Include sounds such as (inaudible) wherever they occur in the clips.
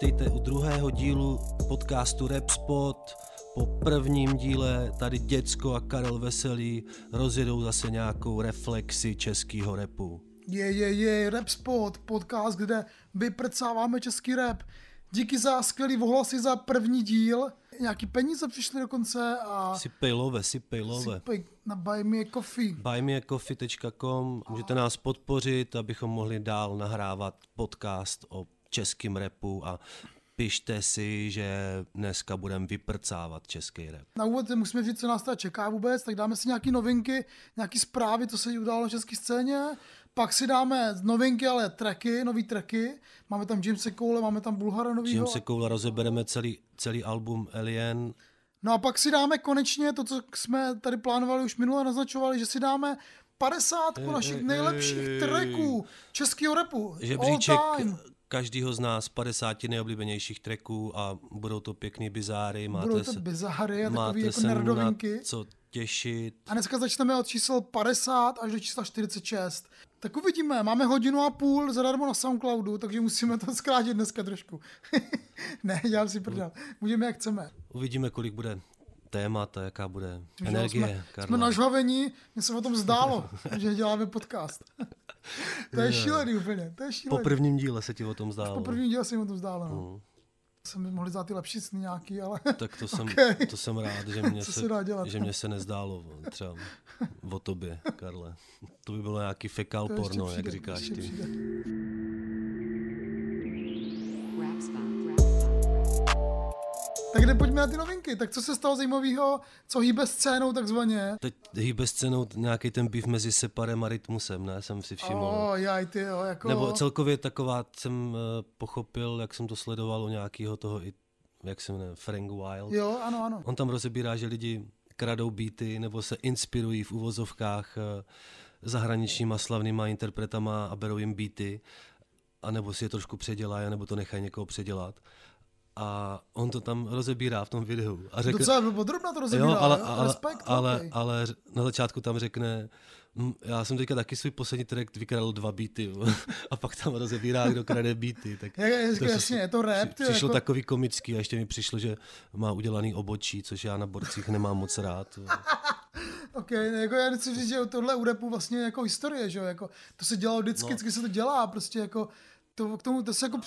Vítejte u druhého dílu podcastu Rap Spot. Po prvním díle tady Děcko a Karel Veselý rozjedou zase nějakou reflexi českého repu. Je, je, je, Rap Spot, podcast, kde vyprcáváme český rap. Díky za skvělý ohlasy za první díl. Nějaký peníze přišly dokonce a... Sypej love, sypej love. Sypej na Buy Me a Coffee. buymeacoffee.com Můžete nás podpořit, abychom mohli dál nahrávat podcast o českým repu a pište si, že dneska budeme vyprcávat český rap. Na úvod musíme říct, co nás teda čeká vůbec, tak dáme si nějaké novinky, nějaké zprávy, co se událo na české scéně. Pak si dáme novinky, ale tracky, nový tracky. Máme tam Jamese Cole, máme tam Bulhara novýho. Jamese Cole rozebereme celý, celý album Alien. No a pak si dáme konečně to, co jsme tady plánovali už minule naznačovali, že si dáme 50 našich nejlepších tracků českého repu. Žebříček každýho z nás 50 nejoblíbenějších tracků a budou to pěkný bizáry. Máte budou to se, bizáry a máte takový jako nerdovinky. Na co těšit. A dneska začneme od čísel 50 až do čísla 46. Tak uvidíme, máme hodinu a půl zadarmo na Soundcloudu, takže musíme to zkrátit dneska trošku. (laughs) ne, dělám si prdel. Můžeme jak chceme. Uvidíme, kolik bude témat a jaká bude Že energie. Jsme, Karla. jsme nažhavení, mně se o tom zdálo, (laughs) že děláme podcast. (laughs) to je šílený úplně, to je Po šílený. prvním díle se ti o tom zdálo. Po prvním díle se mi o tom zdálo. No. Mm. Jsem mi mohli dát ty lepší sny nějaký, ale (laughs) Tak to jsem, Ok. to jsem rád, že mě, se, se že mě se nezdálo třeba o tobě, Karle. To by bylo nějaký fekal to porno, jak říkáš ty. přijde. Tak kde pojďme na ty novinky. Tak co se stalo zajímavého, co hýbe scénou takzvaně? Teď hýbe scénou nějaký ten býv mezi Separem a Rytmusem, ne? Jsem si všiml. Oh, jaj, ty jo, jako... Nebo celkově taková jsem eh, pochopil, jak jsem to sledoval u nějakého toho, i- jak se jmenuje, Frank Wild. Jo, ano, ano. On tam rozebírá, že lidi kradou beaty nebo se inspirují v uvozovkách eh, zahraničníma slavnýma interpretama a berou jim beaty, anebo si je trošku předělají, nebo to nechají někoho předělat. A on to tam rozebírá v tom videu. A řekne, Docela podrobná to rozebírá, jo, ale, jo? ale, Respekt, ale, okay. ale na začátku tam řekne, "Hm, já jsem teďka taky svůj poslední track vykradl dva beaty, jo." (laughs) a pak tam rozebírá, kdo krade beaty. Tak Jak, jak, to jasně, je to rap, při- Přišlo jako, takový komický a ještě mi přišlo, že má udělaný obočí, což já na borcích nemám moc rád. (laughs) ok, jako já chci říct, že tohle u rapu vlastně jako historie, že jo, jako, to se dělalo vždycky, No. vždycky se to dělá, prostě jako, to, k tomu, to se jako,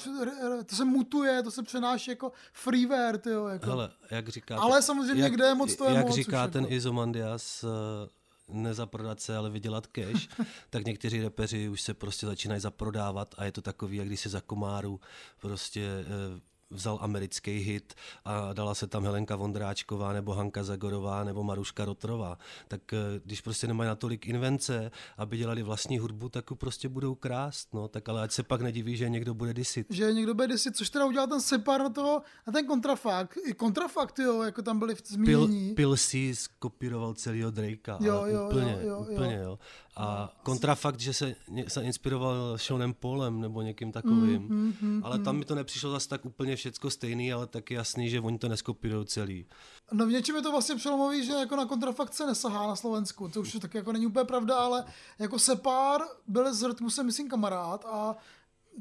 to se mutuje, to se přenáší jako freeware, ty jo, jako. Hele, jak říká... Ale samozřejmě, kde je moc, to je Jak moc, říká ten jako. Izomandias, eh, nezaprodat se, ale vydělat cash, (laughs) tak někteří repeři už se prostě začínají zaprodávat a je to takový, jak když se za komáru prostě eh, vzal americký hit a dala se tam Helenka Vondráčková nebo Hanka Zagorová nebo Maruška Rotrová. Tak eh, když prostě nemají natolik invence, aby dělali vlastní hudbu, tak ju prostě budou krást. No. Tak ale ať se pak nediví, že někdo bude disit. že někdo bude si, což teda udělal ten Separ na toho, na ten kontrafakt, i kontrafakt, jo, jako tam byli v Pil, zmínění. Pil si skopíroval celého Drakea, Jo, jo, úplně, jo, jo, úplně, jo. jo. A kontrafakt, že se, se inspiroval Seanem Paulem nebo někým takovým, mm, mm, ale tam mi to nepřišlo zase tak úplně všecko stejný, ale tak jasný, že oni to neskopírují celý. No v něčem je to vlastně přelomový, že jako na kontrafakt se nesahá na Slovensku, to už taky jako není úplně pravda, ale jako Separ byl s Rytmusem, myslím, kamarád a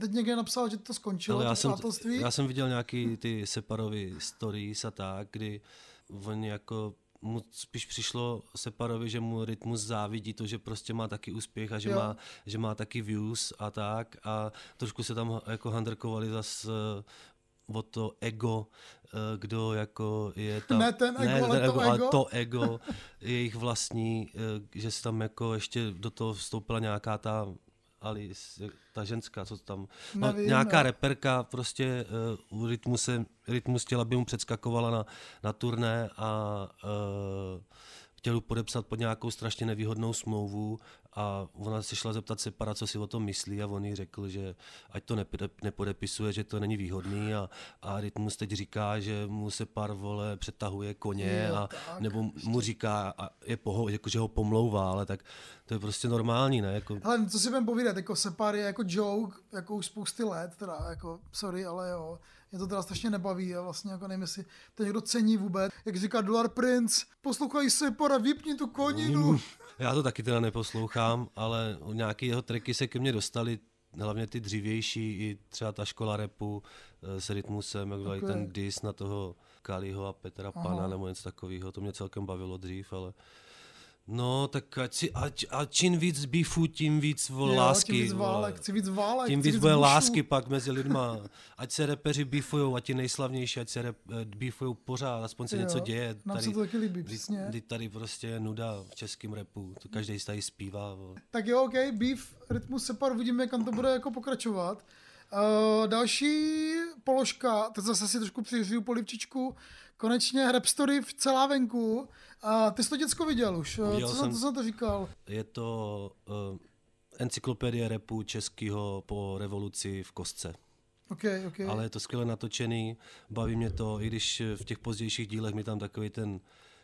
teď někde napsal, že to skončilo, Ale já jsem, já jsem viděl nějaký ty Separovy stories a tak, kdy oni jako mu spíš přišlo Separovi, že mu rytmus závidí to, že prostě má taky úspěch a že, Jo. má, že má taky views a tak a trošku se tam jako handrkovali zas eh, o to ego, eh, kdo jako je tam... Ne ten ego, ale to ale ego. to ego jejich vlastní, eh, že se tam jako ještě do toho vstoupila nějaká ta Alice, ta ženská, co tam, no, Nevím, nějaká no. reperka prostě uh, u rytmuse, rytmus chtěla, aby mu předskakovala na, na turné a uh, chtěl podepsat pod nějakou strašně nevýhodnou smlouvu a ona se šla zeptat Separa, co si o tom myslí a on jí řekl, že ať to nepode- nepodepisuje, že to není výhodný a, a Rytmus teď říká, že mu Separ vole přetahuje koně Jo, a nebo mu říká, a je poho, jako, že ho pomlouvá, ale tak to je prostě normální, ne? Jako, Hele, co si budeme povídat, jako Separ je jako joke, jako už spousty let, teda jako, sorry, ale jo, mě to teda strašně nebaví a vlastně jako nevím, jestli to někdo cení vůbec. Jak říká Dollar Prince, poslouchej Separa, vypni tu koninu. (laughs) Já to taky teda neposlouchám, ale nějaký jeho tracky se ke mně dostaly hlavně ty dřívější, i třeba ta škola repu eh, s rytmusem, jak dali Ok. ten dis na toho Kaliho a Petra Aha. Pana nebo něco takového, to mě celkem bavilo dřív, ale no, tak ať, si, ať, a čím víc beefu, tím víc Jo, lásky. tím víc válek, chci víc válek, tím chci víc bude lásky pak mezi lidma. Ať se repeři beefujou, ať ti nejslavnější, ať se rep, eh, pořád, aspoň se Jo, něco děje. Nám se to taky líbí, přesně. Tady, tady prostě je nuda v českém repu, to každý tady zpívá. vole. Tak jo, OK, Beef, Rytmus Separ, uvidíme, kam to bude jako pokračovat. Uh, další položka, teď zase si trošku přiřiju polivčičku, konečně Rap Story v celá venku. Uh, ty jsi to děcko viděl už, uh, Viděl co, jsem. co jsem to říkal? Je to uh, encyklopedie repu českého po revoluci v kostce. OK, OK. Ale je to skvěle natočený, baví mě to, i když v těch pozdějších dílech mi tam takový ten,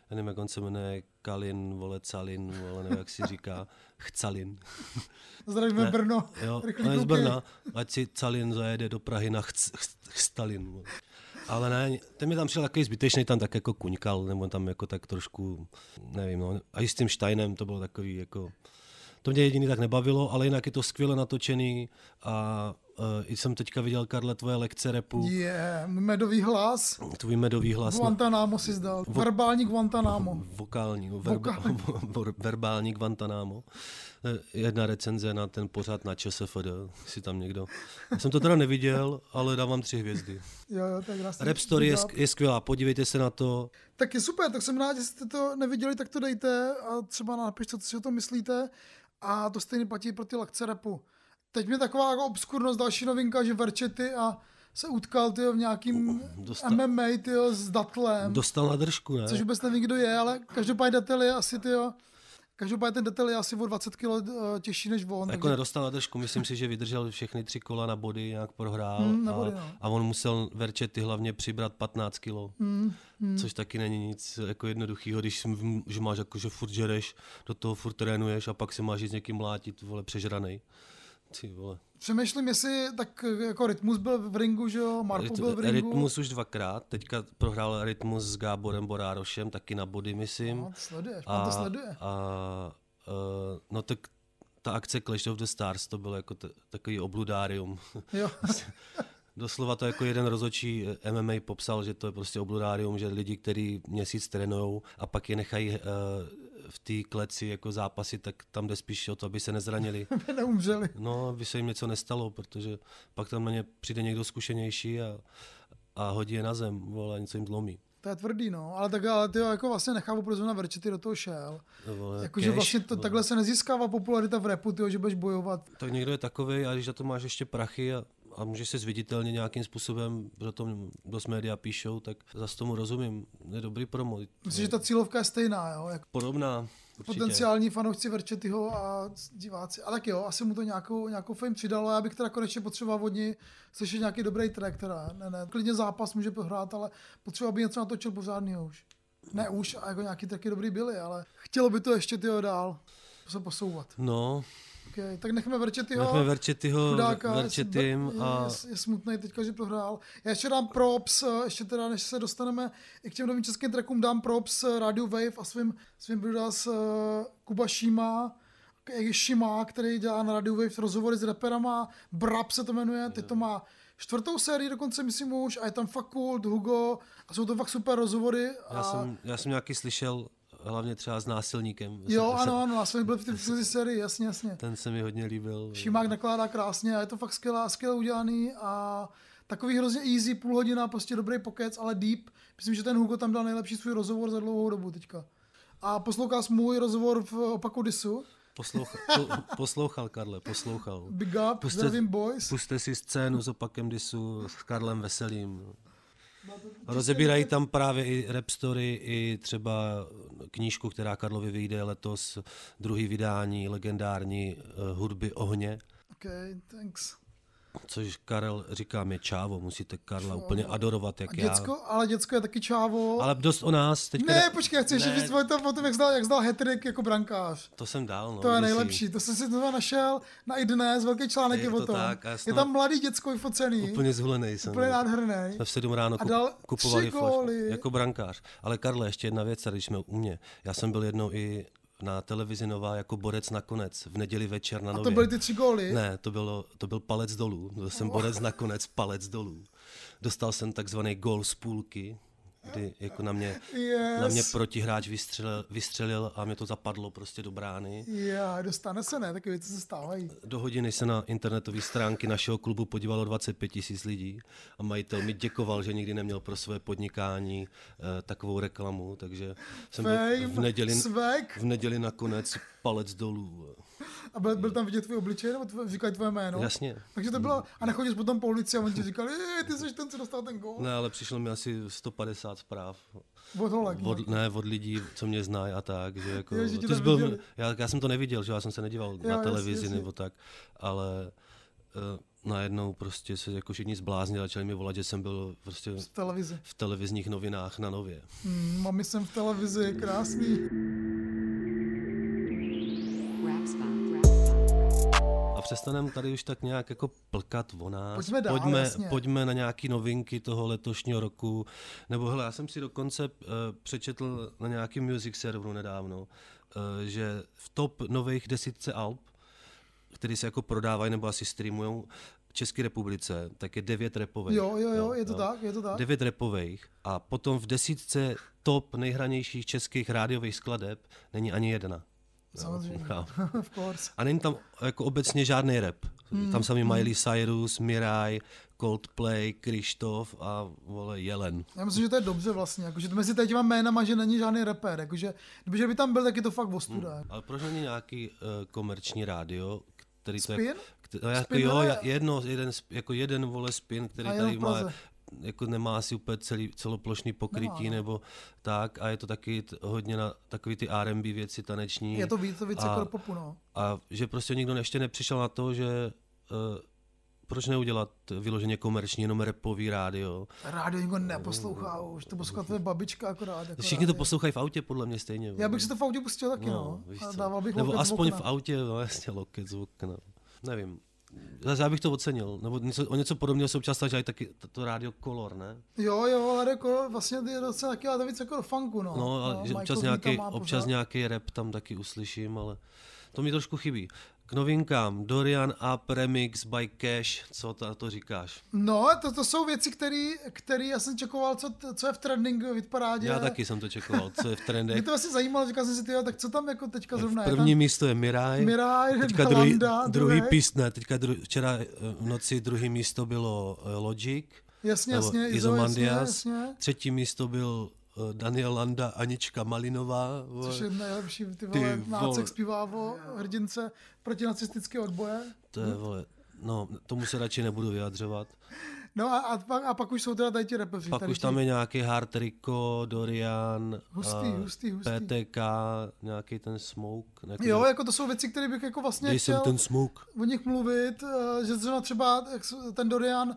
nevím, jak on se jmenuje, Kalin, vole, Calin, vole, nevím, jak si říká, (laughs) Chcalin. (laughs) Zdravíme Ne, Brno. Jo, on je z. Brna, ať si Calin zajede do Prahy na chc, chc, Chstalin. vole. Ale ne, ten mi tam šel takový zbytečný, tam tak jako kuňkal, nebo tam jako tak trošku, nevím, no. A i s tím Steinem to bylo takový jako, to mě jediný tak nebavilo, ale jinak je to skvěle natočený a uh, i jsem teďka viděl, Karle, tvoje lekce repu, Je, yeah, medový hlas. tvůj medový hlas, na- Guantanamo si zdal. Verbální Guantanamo. vokální, no, verba, (laughs) verbální Guantanamo. Eh, Jedna recenze na ten pořad na ČSFD, si tam někdo. Já jsem to teda neviděl, ale dávám tři hvězdy. Jo, jo, tak Rap Story je, sk- je skvělá, podívejte se na to. Tak je super, tak jsem rád, že jste to neviděli, tak to dejte a třeba napište, co si o tom myslíte. A to stejně platí pro ty lekce repu. Teď mě taková jako obskurnost, další novinka, že Verčety a se utkal tyjo, v nějakým Dostal- MMA tyjo, s Datlem, Dostal na držku, ne? což vůbec nevím, kdo je, ale každopádně Datel je asi tyjo, každopádně ten Datel je asi o 20 kg těžší než on. Jako takže- nedostal držku, myslím si, že vydržel všechny tři kola na body, nějak prohrál. Hmm, na a, body, no. a on musel Verčety hlavně přibrat 15 kilo. Hmm, Což taky není nic jako jednoduchého, když že máš jako, že furt žereš, do toho furt trénuješ a pak si máš s někým mlátit, vole, přežranej. Ty vole. Přemýšlím, jestli tak jako Rytmus byl v ringu, že jo, Marpo Ryt- byl v ringu. Rytmus už dvakrát, teďka prohrál Rytmus s Gáborem Borárošem, taky na body, myslím. No, to sleduješ, pan to sleduje. a uh, no tak ta akce Clash of the Stars to bylo jako t- takový obludárium. Jo. (laughs) Doslova to jako jeden rozočí eh, MMA popsal, že to je prostě obludárium, že lidi, kteří měsíc trénujou a pak je nechají uh, v té kleci jako zápasy, tak tam jde spíš o to, aby se nezranili. (laughs) By neumřeli. No, aby se jim něco nestalo, protože pak tam na ně přijde někdo zkušenější a, a hodí je na zem, vole, a něco jim zlomí. To je tvrdý, no. Ale tak ale ty jako vlastně nechápu, proč na Verčety do toho šel. Vole, Jakože vlastně to, vole. takhle se nezískává popularita v repu, tyjo, že budeš bojovat. tak někdo je takový a když za to máš ještě prachy a, a můžeš se zviditelně nějakým způsobem, že to dost média píšou, tak zase tomu rozumím. Je dobrý promo. Myslím, že ta cílovka je stejná, jo. Jak Podobná. Určitě. potenciální fanoušci Verčetyho a diváci. A tak jo, asi mu to nějakou, nějakou fame přidalo. Já bych teda konečně potřeboval od ní slyšet nějaký dobrý track, teda. Ne, ne, klidně zápas může prohrát, ale potřeba by něco natočil pořádného už. Ne už, a jako nějaký taky dobrý byly, ale chtělo by to ještě tyho dál se posouvat. No, Okay, tak nechme Verčetyho. nechme Verčetyho chudáka, Verčetým je, a je, je smutný teďka, že prohrál. Já ještě dám props, eh, ještě teda, než se dostaneme i k těm novým českým trackům, dám props eh, Radio Wave a svým, svým brudas uh, Kuba Šíma, Šima, který dělá na Radio Wave rozhovory s raperama, Brab se to jmenuje, teď to má čtvrtou sérii dokonce, myslím už, a je tam Fakult, Hugo, a jsou to fakt super rozhovory. A... já jsem, já jsem nějaký slyšel, hlavně třeba s násilníkem. Jo, Se- ano, ano, jsem byl v té sérii, jasně, jasně. Ten se mi hodně líbil. Šimák nakládá krásně a je to fakt skvěle, skvěle udělaný a takový hrozně easy, půl hodina, prostě dobrý pokec, ale deep. Myslím, že ten Hugo tam dal nejlepší svůj rozhovor za dlouhou dobu teďka. A poslouchal jsi můj rozhovor v opaku Disu. Poslouchal, (laughs) po, poslouchal, Karle, poslouchal. Big up, Puste- zdravím boys. Puste si scénu s opakem Disu s Karlem Veselým. Rozebírají tam právě i rap story, i třeba knížku, která Karlovi vyjde letos, druhý vydání legendární uh, hudby Ohně, OK, thanks. Což Karel říká mě čávo, musíte Karla úplně adorovat, jak děcko, já. ale děcko je taky čávo. Ale dost o nás. Teďka Ne, počkej, chci ještě říct o tom, o tom, jak zdal, jak zdal hat jako brankář. To jsem dál, no. To je nejlepší, to jsem si znova našel na i dnes, velký článek je, Je o to tom. tak, já je tam mladý děcko vyfocený, úplně, Úplně zhulený jsem. úplně no. nádherný. Jsme v 7 ráno kup, dal kupovali flašku jako brankář. Ale Karle, ještě jedna věc, když jsme u mě. Já jsem byl jednou i na televizi Nová jako borec nakonec v neděli večer na A Nově. to byly ty tři góly? Ne, to, bylo, to byl palec dolů. Byl jsem borec nakonec, palec dolů. Dostal jsem takzvaný gol z půlky, kdy jako na mě, Yes. na mě protihráč vystřelil, vystřelil a mě to zapadlo prostě do brány. Já, dostane se ne, takové věci se stávají. Do hodiny se na internetové stránky našeho klubu podívalo 25 tisíc lidí a majitel mi děkoval, že nikdy neměl pro své podnikání eh, takovou reklamu, takže jsem byl Fame, v neděli, svek. v neděli nakonec palec dolů. A byl, byl tam vidět tvůj obličej, nebo tvoje, říkali tvoje jméno? Jasně. Takže to bylo, a nechodíš potom po ulici a oni ti říkali, "Ej, ty jsi ten, co dostal ten gól. Ne, ale přišlo mi asi 150 zpráv. Od holek. no. Od, ne, od lidí, co mě znají a tak. Že jako, ti ty jsi byl, viděli. já, já, jsem to neviděl, že já jsem se nedíval Jo, na jasně, televizi jasně. nebo tak, ale uh, najednou prostě se jako všichni zblázni začali mi volat, že jsem byl prostě V televizi. v televizních novinách na Nově. Hmm, mami jsem v televizi, krásný. Přestaneme tady už tak nějak jako plkat o nás. Pojďme dál, pojďme, jasně. pojďme na nějaký novinky toho letošního roku. Nebo hele, já jsem si dokonce uh, přečetl na nějakém music serveru nedávno, uh, že v top nových desítce alb, který se jako prodávají nebo asi streamují v České republice, tak je devět repových. Jo, jo, jo, je to tak, je to tak. Devět repových a potom v desítce top nejhranějších českých rádiových skladeb není ani jedna. Samozřejmě. (laughs) of course. A není tam jako obecně žádný rap. Hmm, Tam sami Miley Cyrus, Mirai, Coldplay, Krištof a vole Jelen. Já myslím, že to je dobře vlastně, jakože to mezi těma jménama, že není žádný rapper, jakože kdyby by tam byl, tak je to fakt ostuda. Ale proč není nějaký uh, komerční rádio, který to Spin? je, kte- no, jako Spin jo, jedno, jeden, jako jeden vole spin, který A tady má. Jako nemá asi úplně celý, celoplošný pokrytí Nemá, no. nebo tak a je to taky t- hodně na takový ty R&B věci taneční. Je to víc, to víc a, jako popu, no. a že prostě nikdo ještě nepřišel na to, že uh, proč neudělat vyloženě komerční, jenom repový rádio. Rádio nikdo neposlouchá už, to poslouchá tvoje babička akorát. Jako Všichni to poslouchají v autě, podle mě stejně. Já bych si to v autě pustil taky, no. víš A co. dával bych Nebo aspoň v autě, no jasně, loket z okna. Nevím. Zase já bych to ocenil. Nebo něco, o něco podobného se občas dělají taky to, to rádio Color, ne? Jo, jo, ale jako vlastně je docela taky, ale to víc jako do funku, no. No, ale že Michael občas nějaký, občas nějaký rap tam taky uslyším, ale to mi trošku chybí. K novinkám. Dorian Up Remix by Cash. Co to, na to říkáš? No, to, to jsou věci, které já jsem čekoval, co, co je v trendingu v hitparádě. Já taky jsem to čekoval, co je v (laughs) Mě trendech. to asi zajímalo, říkal jsem si, tyjo, tak co tam jako teďka zrovna je? První tam místo je Mirai. Mirai, teďka druhý, Landa, druhý druhý. píst, ne, teďka dru, včera eh, v noci druhý místo bylo eh, Logic. Jasně, jasně, Izo, jasně, Izomandias. jasně. Třetí místo byl Daniel Landa, Anička Malinová. vole. Což je nejlepší, ty Ty vole, vole. nácek zpívá o hrdince protinacistického odboje. To je, vole, no, tomu se radši nebudu vyjadřovat. No a, a, pak, a pak už jsou teda tady ti repeři. Pak tady už tam je nějaký Hard Rico, Dorian, Hustý, a hustý, hustý. PTK, nějaký ten Smoke. Jako Jo, jako to jsou věci, které bych jako vlastně Dej chtěl ten Smoke. o nich mluvit, eh, že zrovna třeba ten Dorian,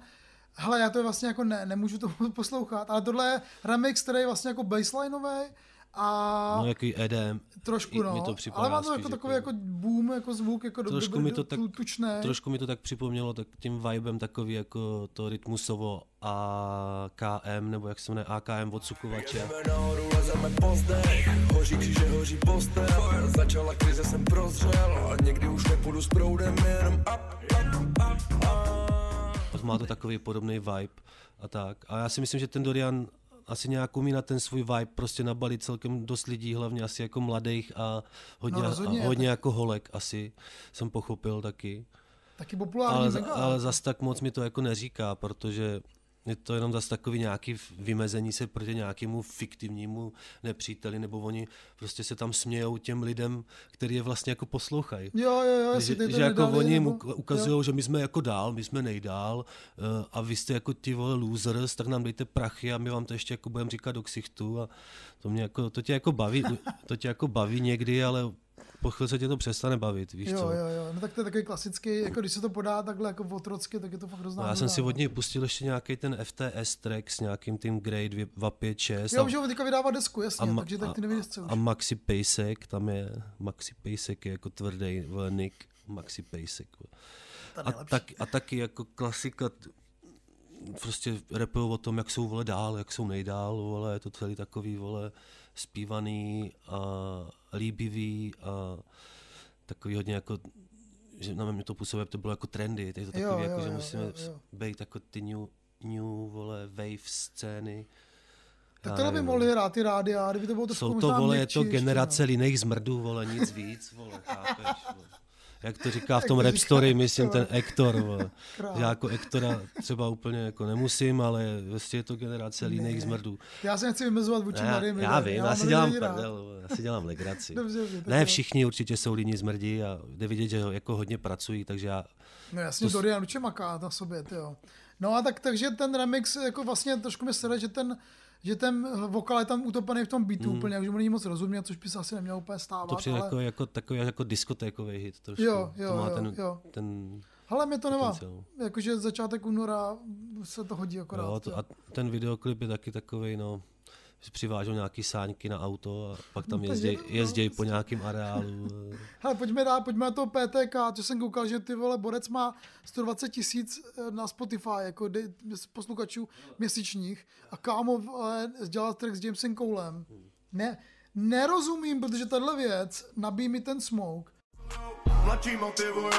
hele, já to vlastně jako ne, nemůžu to (laughs) poslouchat, ale tohle je remix, který je vlastně jako baselineový a No, jaký EDM. trošku, no. mi to připadá ale má to jako takový jako boom, jako zvuk, jako do, Trošku do, mi to tak- tu, tučné. Trošku mi to tak připomnělo tak tím vibem takový jako to rytmusovo AKM, nebo jak se jmenuje AKM od Sukovače. Nahoru, lezeme Hoří kříže, hoří postel Začala krize, jsem prozřel A někdy už nepůjdu s proudem Jenom up, up, up, up A má to takový podobný vibe a tak. A já si myslím, že ten Dorian asi nějak umí na ten svůj vibe prostě nabalit celkem dost lidí, hlavně asi jako mladých a hodně, No, rozhodně, a hodně tak- jako holek asi, jsem pochopil taky. Taky populární Ale, mega. ale zas tak moc mi to jako neříká, protože je to jenom zase takový nějaký vymezení se proti nějakému fiktivnímu nepříteli, nebo oni prostě se tam smějou těm lidem, který je vlastně jako poslouchají. Jo, jo, jo, Že, ty že jako nedali, oni jim nebo- uk- ukazují, že my jsme jako dál, my jsme nejdál uh, a vy jste jako ti vole losers, tak nám dejte prachy a my vám to ještě jako budeme říkat do ksichtu a to, mě jako, to tě jako baví, to tě jako baví někdy, ale po chvilce tě to přestane bavit, víš Jo, co. jo, jo, no tak to je takový klasický, jako když se to podá takhle jako otrocky, tak je to fakt hrozná No, já jsem si no. od něj pustil ještě nějaký ten FTS track s nějakým tím Grade 256 Jo, a, že on teďka vydává desku, jasně, ma- takže tak ty nevíš, co už. a Maxi Pejsek, tam je Maxi Pejsek je jako tvrdý nick Maxi Pejsek. A, tak, a taky jako klasika prostě repují o tom, jak jsou vole dál, jak jsou nejdál, vole, je to celý takový vole zpívaný a líbivý a takový hodně jako, že na mě to působí, to bylo jako trendy, to Jo, takový jo, jako, že jo, musíme jo, jo. být jako ty new, new, vole, wave scény. Tak tohle by mohli hrát ty rádia, kdyby to bylo trošku Jsou to, vole, je to ještě, generace no. líných zmrdů, vole, nic víc, vole, chápeš, vole. Jak to říká v tom to rap story, myslím, ten. Král. Já jako Hectora třeba úplně jako nemusím, ale vlastně je to generace líných Ne. zmrdů. Já se nechci vymezovat vůči Ne, mladým já vím, já, mám si dělám prdel, já si dělám legraci. Dobře, dobře, Ne všichni určitě jsou líní zmrdí a jde vidět, že jako hodně pracují, takže já No jasně, To Dorian určitě maká na sobě, jo. No a tak, takže ten remix, jako vlastně trošku mi sere, že ten, že ten vokál je tam utopený v tom beatu úplně, takže mu není moc rozumět, což by se asi nemělo úplně stávat. To přijde ale... jako, jako takový jako diskotékový hit trošku. Jo, jo, to má jo, ten, jo. ten Hele, mě to nemá. Jakože začátek února se to hodí akorát. Jo, to, a ten videoklip je taky takový, no, že přivážou nějaký sáňky na auto a pak tam No, jezdí, takže- jezdí po nějakém areálu. (laughs) Hele, pojďme dát, pojďme na to PTK, co jsem koukal, že ty vole Borec má 120 tisíc eh, na Spotify, jako de, posluchačů měsíčních a kámo dělal track s Jamesem Coulem. Ne, nerozumím, protože tahle věc nabíjí mi ten smoke. Mladší motivujou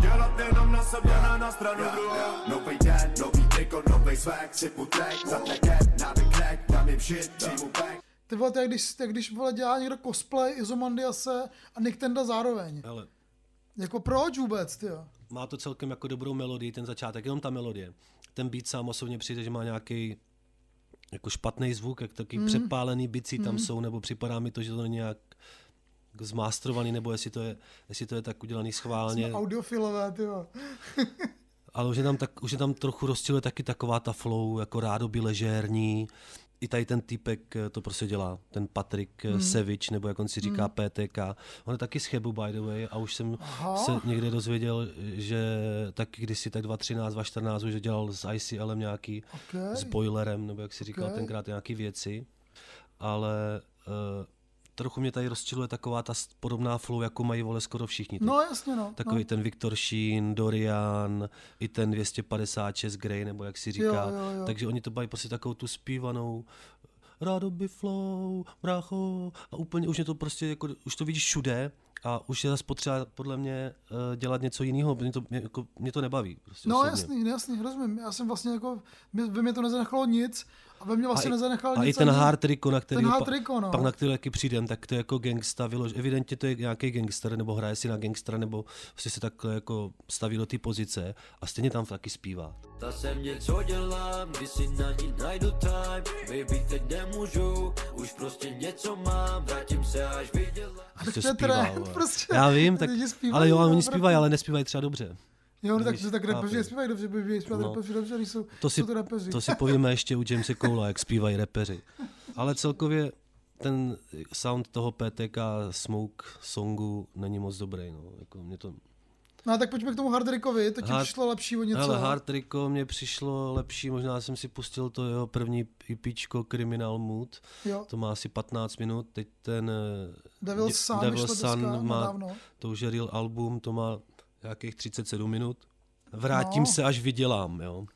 Dělat jenom na sebe, ne na stranu druhou Nový den, nový triko, nový swag Sypu track, za trackem, Ty vole, to je, když, jak když vole, dělá někdo cosplay Izomandiase a Nick Tenda zároveň. Ale Jako proč vůbec, ty jo? má to celkem jako dobrou melodii, ten začátek, jenom ta melodie. Ten beat sám osobně přijde, že má nějaký jako špatný zvuk, jak taky mm. přepálený bicí tam jsou, nebo připadá mi to, že to není nějak jako zmástrovaný, nebo jestli to je, jestli to je tak udělaný schválně. Jsme audiofilové, ty jo. (laughs) Ale už je tam, tak, už je tam trochu rozčiluje taky taková ta flow, jako rádoby ležérní. I tady ten týpek eh, to prostě dělá, ten Patrik hmm. Sevič, nebo jak on si říká hmm. PTK. On je taky z Chebu, by the way, a už jsem Aha. se někde dozvěděl, že taky kdysi tak 2013, 2014 už dělal s ICLem nějaký, Okay. s boilerem, nebo jak si říkal Ok. tenkrát nějaký věci. Ale uh, trochu mě tady rozčiluje taková ta podobná flow, jako mají vole skoro všichni. No jasně, no. Takový no. ten Viktor Sheen, Dorian, i ten 256 Grey, nebo jak si říká. Jo, jo, jo. Takže oni to mají prostě takovou tu zpívanou rádoby flow, brácho, a úplně už je to prostě, jako, už to vidíš všude a už je zase potřeba podle mě uh, dělat něco jiného, mě to, mě, jako, mě to nebaví. Prostě No osobně. jasný, jasný, rozumím. Já jsem vlastně jako, mě- ve mě to nezanechalo nic a ve mně vlastně a, i- nezanechal a nic i ten hard triko, na který ten hard pa- triko, no. pak na který taky přijdem, tak to je jako gangsta, vylož, evidentně to je nějaký gangster, nebo hraje si na gangstera, nebo prostě se takhle jako staví do té pozice a stejně tam taky zpívá. Ta jsem něco dělám, když si na ní najdu time Baby, teď nemůžu, už prostě něco mám Vrátím se, až vydělám Prostě to je zpívá, trend, vole. prostě. Já vím, tak, ale jo, ale oni zpívají, ale nespívají třeba dobře. Jo, no tak, Víš, tak rapeři chápu. nespívají dobře, by zpívat No. rapeři dobře, když jsou, To si, jsou to rapeři. to si (laughs) povíme ještě u Jamesa Cola, jak zpívají repeři. Ale celkově ten sound toho PTK Smoke songu není moc dobrý. No. Jako mě to... No a tak pojďme k tomu hard rickovi, to ti Hard- přišlo lepší o něco. Ale Hard Rico mě přišlo lepší, možná jsem si pustil to jeho první EPčko Criminal Mood. Jo. To má asi 15 minut, teď ten eh, Devil's dě- Sun vyšlo Sun má, to už je real album, to má nějakých 37 minut. Vrátím No. se, až vydělám, jo.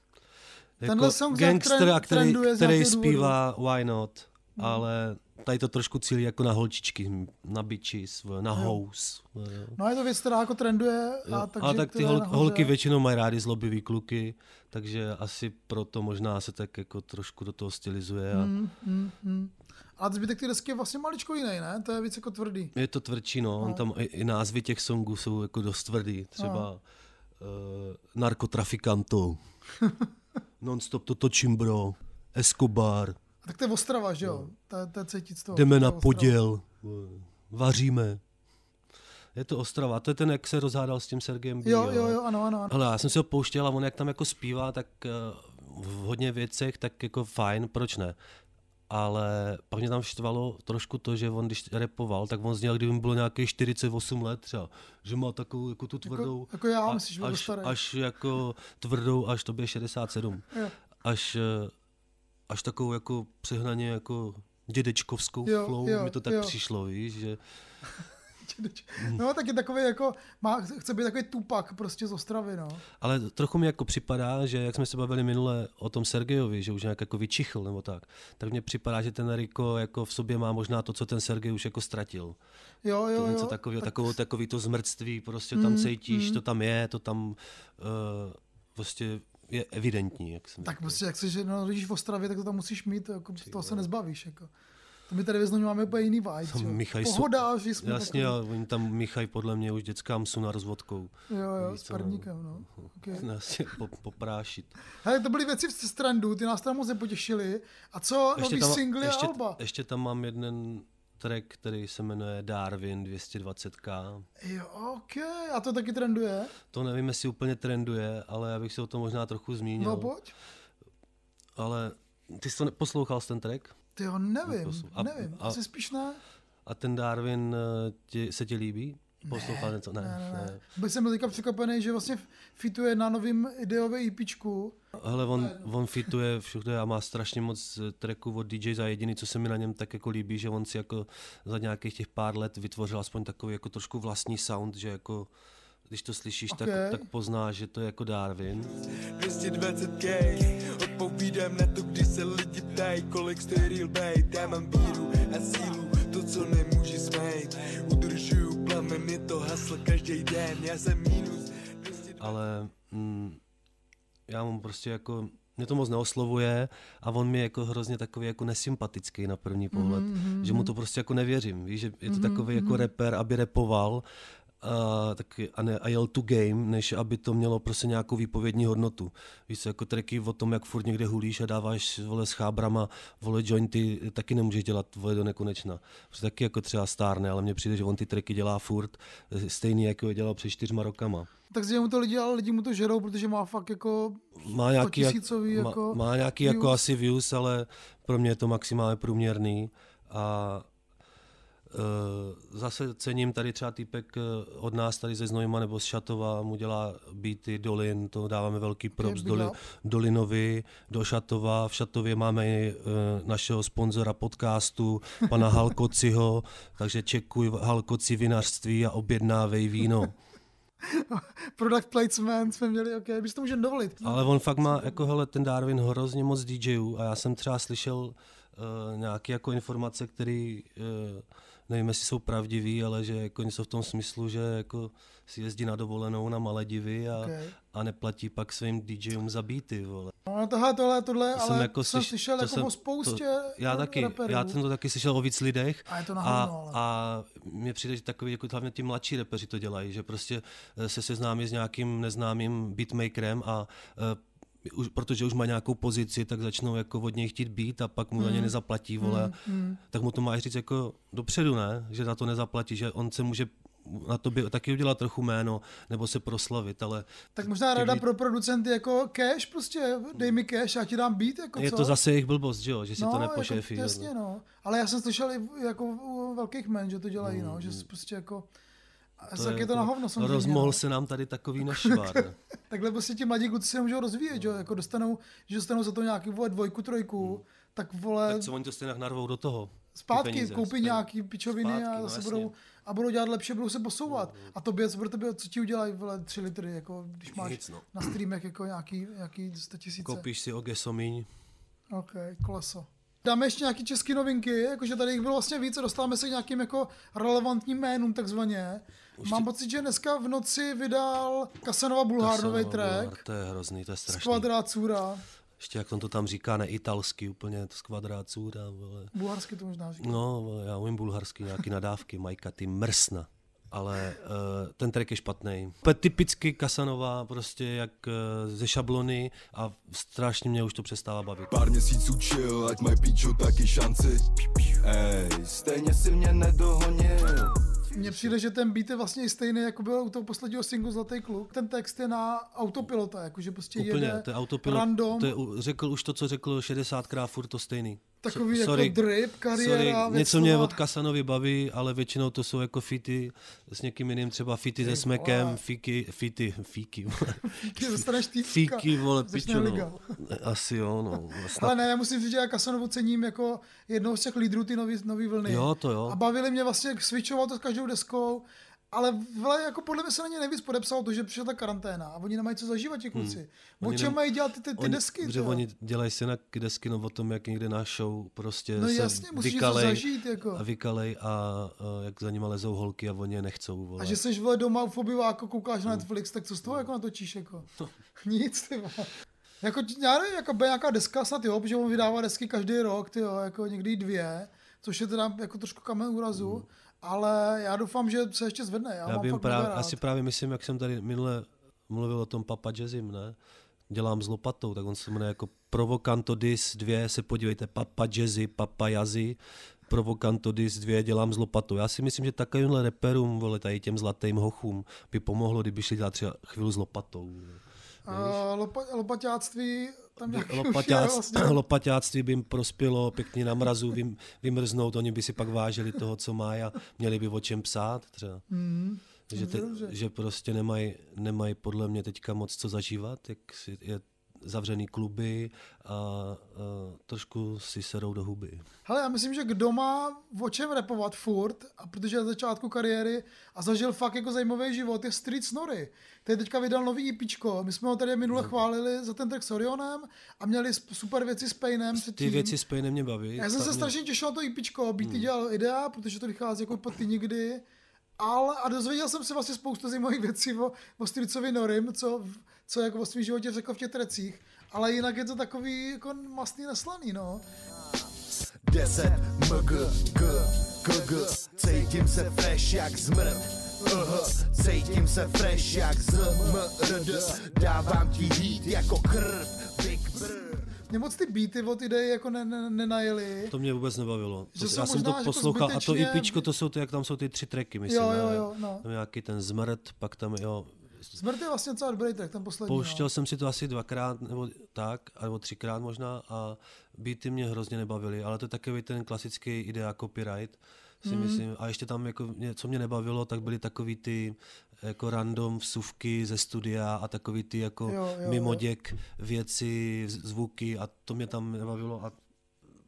Jako Tenhle song gangster, trend- který, který zpívá Why Not, ale tady to trošku cílí jako na holčičky, na bitches, na house. jo. No a je to věc, která jako trenduje. A Jo, takže ale tak ty hol, nahoře. holky většinou mají rády zlobivý kluky, takže asi proto možná se tak jako trošku do toho stylizuje. A Mm, mm, mm. A zbytek ty desky je vlastně maličko jiný, ne? To je víc jako tvrdý. Je to tvrdší, no. On tam i, i názvy těch songů jsou jako dost tvrdý. Třeba uh, Narkotrafikanto, (laughs) Nonstop to točím, bro, Escobar, A tak to je Ostrava, že jo? To, je- to je cítit z toho. jdeme na poděl, vaříme. Je to Ostrava, to je ten, jak se rozhádal s tím Sergejem Jo, Bíl, jo, jo, ano, ano. ano. Ale já jsem si ho pouštěl a on jak tam jako zpívá, tak eh, v hodně věcech, tak jako fajn, proč ne? Ale pak mě tam štvalo trošku to, že on když repoval, tak on zněl, kdyby mu bylo nějakých 48 let třeba, že má takovou jako tu tvrdou, jako já, a- myslíš, až, starý. až jako tvrdou, až to bude 67. Jo. Až, eh, až takovou jako přehnaně jako dědečkovskou Jo, flow, jo, mi to tak jo. přišlo, víš, že No, tak je takový jako, má, chce být takový tupak prostě z Ostravy, no. Ale trochu mi jako připadá, že jak jsme se bavili minule o tom Sergejovi, že už nějak jako vyčichl nebo tak, tak mně připadá, že ten Riko jako v sobě má možná to, co ten Sergej už jako ztratil. Jo, jo, To jo. něco takového, tak- takovou, takový to zmrctví, prostě tam cítíš, to tam je, to tam uh, prostě je evidentní, jak jsem Tak říkal. prostě, jak se, že no, když v Ostravě, tak to tam musíš mít, jako, toho se nezbavíš, jako. To my tady ve Znojmě máme úplně jiný vibe, Tam. Michaj Pohoda, že jsme Jasně, takový- oni tam míchají podle mě už dětská msuna s vodkou. Jo, jo, Víš s co, no. (laughs) parníkem, (laughs) no. Okay. Po, poprášit. Hele, to byly věci z trendu, ty nás tam moc nepotěšily. A co nový tam, singly ještě, a alba? ještě tam mám jeden track, který se jmenuje Darwin 220k. Jo, ok, a to taky trenduje? To nevím, jestli úplně trenduje, ale já bych se o tom možná trochu zmínil. No pojď. Ale ty jsi to poslouchal ten track? Ty jo, nevím, a- nevím, a- asi spíš ne. A ten Darwin eh, ti, se ti líbí? Poslouchal něco? Ne, Ne, ne, ne. ne. Byl jsem byl teďka překvapený, že vlastně fituje na novým ideové EPčku. Hele, on, on fituje všude a má strašně moc eh, tracků od DJ a jediný, co se mi na něm tak jako líbí, že on si jako za nějakých těch pár let vytvořil aspoň takový jako trošku vlastní sound, že jako když to slyšíš, Ok. tak, tak poznáš, že to je jako Darwin. 220k Odpovídám na to, když se lidi ptají Kolik stojí real bait Já mám víru a sílu To, co nemůžu smejt Udržuju je to hasl každý den Já jsem mínus 220 ale mm, já mám prostě jako, mě to moc neoslovuje a on mi je jako hrozně takový jako nesympatický na první pohled, mm-hmm. že mu to prostě jako nevěřím, víš, že je to takový jako rapper, aby repoval a, tak, a, ne, a jel tu game, než aby to mělo prostě nějakou výpovědní hodnotu. Víš, jako tracky o tom, jak furt někde hulíš a dáváš vole s chábrama, vole jointy, taky nemůžeš dělat vole do nekonečna. Protože taky jako třeba stárne, ale mně přijde, že on ty tracky dělá furt eh, stejný, jako je dělal před čtyřma rokama. Tak si mu to lidi, ale lidi mu to žerou, protože má fakt jako má nějaký, jak, jako má, má nějaký jako views. asi views, ale pro mě je to maximálně průměrný a zase cením tady třeba týpek eh, od nás tady ze Znojma nebo z Šatova, mu dělá beaty Dolin, to dáváme velký props Doli. Dolinovi, do Šatova. V Šatově máme i uh, našeho sponzora podcastu, (laughs) pana Halkociho, takže čekuj Halkoci vinařství a objednávej víno. (laughs) product placement jsme měli, ok, když to můžeme dovolit. Ale on fakt má, jako hele, ten Darwin hrozně moc DJů a já jsem třeba slyšel uh, nějaké jako informace, které uh, nevím, jestli jsou pravdivý, ale že jako něco v tom smyslu, že jako si jezdí na dovolenou na Maledivy a, Ok. a neplatí pak svým DJům za beaty, vole. No, tohle, tohle, tohle, To ale jsem jako jsem slyš- slyšel to jako jsem- o spoustě to, já taky, raperů. já jsem to taky slyšel o víc lidech A je to na a, a mně přijde, že takový, jako hlavně ti mladší repeři to dělají, že prostě eh, se seznámí s nějakým neznámým beatmakerem a eh, už, protože už má nějakou pozici, tak začnou jako od něj chtít být a pak mu za ně nezaplatí, vole. Tak mu to máš říct jako dopředu, ne? Že za to nezaplatí, že on se může na to by taky udělat trochu jméno, nebo se proslavit, ale Tak možná rada lidi- pro producenty jako cash, prostě dej mi cash, já ti dám beat, jako je co? to zase jejich blbost, že jo? Že si to nepošéfí. Jako, jasně, no. Ale já jsem slyšel i jako u velkých men, že to dělají, no, že prostě jako... A to je, je to na hovno samozřejmě. Rozmohl no. se nám tady takový nešvar. (laughs) Takhle prostě ti mladí kluci se můžou rozvíjet, že jo, jako dostanou, že dostanou za to nějaký vole dvojku, trojku, tak vole, tak co oni to stejně narvou do toho? zpátky peníze, koupí stejně. nějaký pičoviny Zpátky, a no budou, a budou dělat lepší, budou se posouvat. A tobě, co pro tebe, co ti udělají, vole, tři litry, jako když máš Nic, no. na streamech jako nějaký, nějaký 100 tisíce. Koupíš si ogesomiň. OK, koleso. Dáme ještě nějaké české novinky, jakože tady jich bylo vlastně víc a dostáváme se k nějakým jako relevantním jménům takzvaně. Mám pocit, že dneska v noci vydal Kasanova Bulhár nový Kasanova, track. To je hrozný, to je Z strašný. Kvadrácura. Ještě jak on to tam říká, neitalsky úplně, to z. Bulharsky to možná říká. No, já umím bulharsky, nějaký nadávky, Majka, ty mrsna. Ale uh, ten track je špatný. Typicky Kasanova, prostě jak uh, ze šablony a strašně mě už to přestává bavit. Pár měsíců chill, ať mají píču taky šanci Ej, stejně si mě nedohonil Mně přijde, že ten beat je vlastně stejný, jako byl u toho posledního singlu Zlatý kluk. Ten text je na autopilota, jakože prostě Úplně, jede to je autopilot, random. to je, řekl už to, co řekl 60krát, furt to stejný. Takový So- jako sorry, drip, kariéra, Sorry, něco mě od Kasanovi baví, ale většinou to jsou jako fity s někým jiným, třeba fity se smekem, vole. fíky, fity, fíky, týpka. fíky, vole, pičo, liga. no. Asi jo, no. Ale ne, já musím říct, že já Kasanovu cením jako jednoho z těch lídrů ty nový, nový vlny. Jo, to jo. A bavili mě vlastně, switchoval to s každou deskou, ale vle, jako podle mě se na ně nejvíc podepsalo to, že přišla ta karanténa a oni nemají co zažívat ti kluci. Hmm. O čem mají dělat ty, ty, ty Oni- desky? Protože oni dělají si na desky no, o tom, jak někde na show prostě No se jasně, vykalej zažít, jako. a vykalej a, a, jak za nima lezou holky a oni je nechcou. Vole. A že jsi vle doma v obyváku, koukáš na Netflix, tak co z toho jako natočíš? Jako? (laughs) Nic, ty vole. Jako, já nevím, jako nějaká deska snad jo, protože on vydává desky každý rok, ty jo, jako někdy dvě, což je teda jako trošku kamen úrazu, ale já doufám, že se ještě zvedne. Já, Já mám vím právě, asi právě myslím, jak jsem tady minule mluvil o tom Papa Jazzim, ne? Dělám s lopatou, tak on se jmenuje jako Provocanto Dis 2, se podívejte, Papa Jazzy, Papa Jazzy, Provocanto Dis 2, dělám s lopatou. Já si myslím, že takovýmhle reperům, vole, tady těm zlatým hochům, by pomohlo, kdyby šli dělat třeba chvíli s lopatou. A lopa, lopaťáctví, tam nějaký už je Lopaťác, vlastně. (clears throat) Lopaťáctví by jim prospělo pěkně na mrazu vym, vymrznout, oni by si pak vážili toho, co má a měli by o čem psát třeba. Mm, že, te, že prostě nemají nemaj podle mě teďka moc co zažívat, jak si je zavřený kluby a, a trošku si serou do huby. Hele, já myslím, že kdo má o čem repovat furt, a protože je na začátku kariéry a zažil fakt jako zajímavý život, je Street Snorry. Který teďka vydal nový EPčko. My jsme ho tady minule chválili za ten track s Orionem a měli super věci s Paynem Ty předtím. věci s Paynem mě baví. Já jsem se mě- strašně těšil na to EPčko, být hmm. dělal idea, protože to vychází jako pod ty nikdy. Ale a dozvěděl jsem se vlastně spoustu zajímavých věcí o, o Stricovi Norim, co, co jako o svém životě řekl v těch trecích. Ale jinak je to takový jako masný neslaný, no. 10 mg, g, k, g, cítím se fresh jak zmrt. Uh, cítím se fresh jak zmrd, dávám ti hít jako krv, Big. Mě moc ty beaty od idei jako ne, ne, nenajeli. To mě vůbec nebavilo. Že To, já jsem to jako poslouchal a to zbytečně- EPčko, to jsou ty, jak tam jsou ty tři tracky, myslím. Jo, jo, jo, no. Tam nějaký ten zmrt, pak tam, jo, Smrt je vlastně docela dobrý track, ten poslední. Pouštěl no. jsem si to asi dvakrát nebo tak, nebo třikrát možná a beaty mě hrozně nebavily, ale to je takový ten klasický idea copyright, si Hmm. myslím. A ještě tam, jako, mě, co mě nebavilo, tak byly takový ty jako random vsuvky ze studia a takový ty jako Jo, jo, mimoděk věci, z- zvuky a to mě tam nebavilo a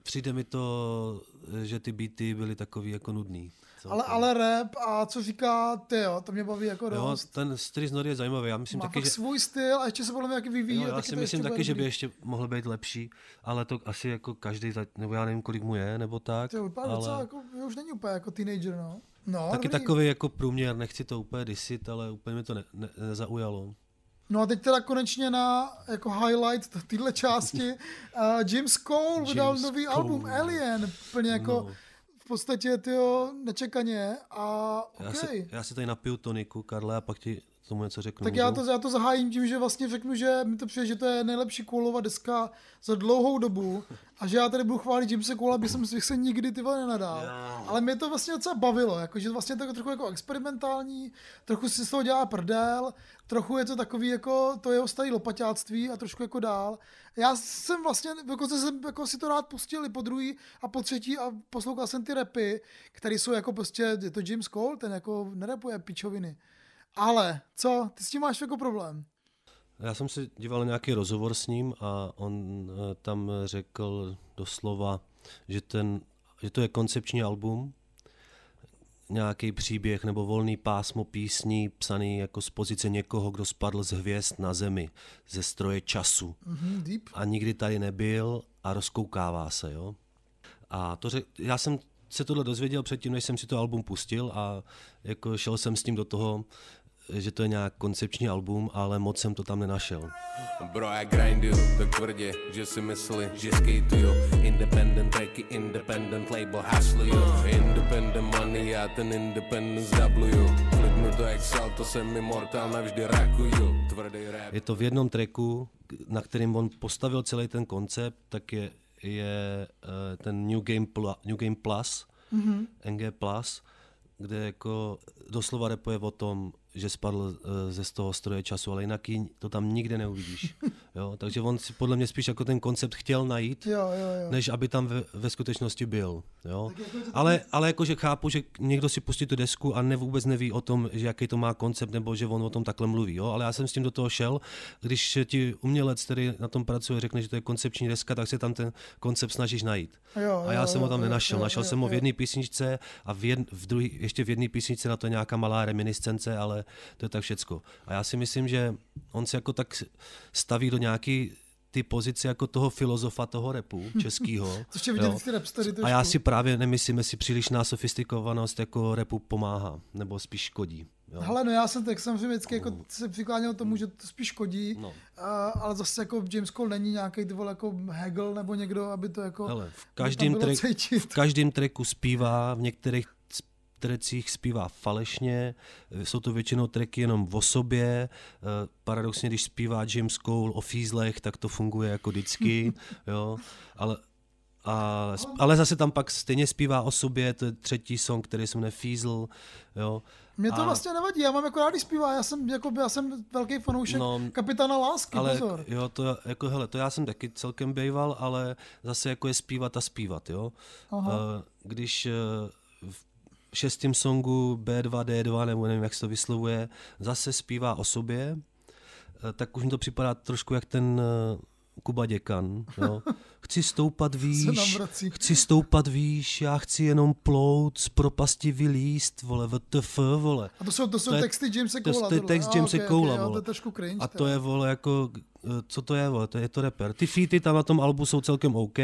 přijde mi to, že ty beaty byly takový jako nudný. Ale, celkem. ale rap a co říká ty, jo, to mě baví jako Jo, dost. ten Street Nord je zajímavý. Já myslím Má taky, že, svůj styl a ještě se podle mě taky vyvíjí. Jo, a já si myslím taky, že by ještě mohl být lepší, ale to asi jako každý, nebo já nevím, kolik mu je, nebo tak, To vypadá ale docela jako, už není úplně jako teenager, no. No, taky dobrý. takový jako průměr, nechci to úplně disit, ale úplně mi to ne, ne, nezaujalo. No a teď teda konečně na jako highlight téhle části uh, (laughs) James Cole vydal James nový Cole. album Alien, úplně jako No. v podstatě tyjo, nečekaně a Já, OK. si, já si tady napiju toniku, Karle, a pak ti tomu něco řeknu. Tak já to, já to zahájím tím, že vlastně řeknu, že mi to přijde, že to je nejlepší Coleova deska za dlouhou dobu a že já tady budu chválit Jamesa Cole, aby jsem si se nikdy ty vole nenadal. Ale mě to vlastně docela bavilo, jako, že vlastně to je trochu jako experimentální, trochu si z toho dělá prdel, trochu je to takový jako to jeho starý lopaťáctví a trošku jako dál. Já jsem vlastně, jako jsem jako si to rád pustil i po druhý a po třetí a poslouchal jsem ty repy, které jsou jako prostě, je to James Cole, ten jako nerepuje pičoviny. Ale, co? Ty s tím máš jako problém? Já jsem si díval nějaký rozhovor s ním a on eh, tam řekl doslova, že, ten, že to je koncepční album, nějaký příběh nebo volný pásmo písní psaný jako z pozice někoho, kdo spadl z hvězd na zemi, ze stroje času Mhm, deep. a nikdy tady nebyl a rozkoukává se, jo. A to řek, já jsem se tohle dozvěděl předtím, než jsem si to album pustil a jako šel jsem s tím do toho, že to je nějak koncepční album, ale moc jsem to tam nenašel. Bro, já grinduju tak tvrdě, že si myslí, že skateuju Independent tracky, independent label hustluju Independent money, já ten independent zabluju Flipnu to jak salto, jsem immortal, navždy rakuju Tvrdý rap. Je to v jednom tracku, na kterým on postavil celý ten koncept, tak je, je eh, ten New Game, Plu, New Game Plus, mm-hmm. NG Plus, kde jako doslova repuje o tom, že spadl eh, ze z toho stroje času, ale jinak ji to tam nikde neuvidíš. (laughs) Jo? Takže on si podle mě spíš jako ten koncept chtěl najít, Jo, jo, jo. než aby tam ve, ve skutečnosti byl. Jo? jako Ale, ale jakože chápu, že někdo si pustí tu desku a ne, vůbec neví o tom, že jaký to má koncept, nebo že on o tom takhle mluví. Jo? Ale já jsem s tím do toho šel, když ti umělec, který na tom pracuje, řekne, že to je koncepční deska, tak se tam ten koncept snažíš najít. Jo, a já jo, jsem ho tam jo, nenašel. jo, Našel jo, jsem ho v jedné písničce a v, jed, v druhý, ještě v jedné písničce na to nějaká malá reminiscence, ale to je tak všecko. A já si myslím, že on se jako tak staví do nějaký ty pozice jako toho filozofa toho repu (laughs) českýho. Což je vidět v ty rapstery A já si právě nemyslím, jestli přílišná sofistikovanost jako repu pomáhá, nebo spíš škodí. Jo. Hele, no já jsem tak samozřejmě vždycky jako se přikláněl tomu, že to spíš škodí, No. a, ale zase jako James Cole není nějaký ty vole jako Hegel nebo někdo, aby to jako Hele, v každém, track, v každém tracku zpívá, v některých trecích zpívá falešně, eh, jsou to většinou tracky jenom o sobě, eh, paradoxně, když zpívá James Cole o fízlech, tak to funguje jako vždycky, (laughs) jo, ale a, ale zase tam pak stejně zpívá o sobě, to je třetí song, který se jmenuje Fízl, jo. Mě to A- vlastně nevadí, já mám jako rád, když zpívá, já jsem, jako, já jsem velký fanoušek No, kapitána lásky, ale pozor. jo, to, jako, hele, to já jsem taky celkem bejval, ale zase jako je zpívat a zpívat, jo. Aha. Eh, Když šestém songu B2D2, nebo nevím, jak se to vyslovuje, zase zpívá o sobě, eh, tak už mi to připadá trošku jak ten eh, Kuba Děkan, jo. (laughs) Chci stoupat výš, chci stoupat výš, já chci jenom plout, z propasti vylíst, vole, VTF, vole. A to jsou, to jsou to je- texty Jamesa to- Cola. to je text A, Jamese okay, Cola, okay, jo, to vole. je trošku cringe. A to je, vole, jako, eh, co to je, vole, to je to rapper. Ty featy tam na tom albu jsou celkem OK,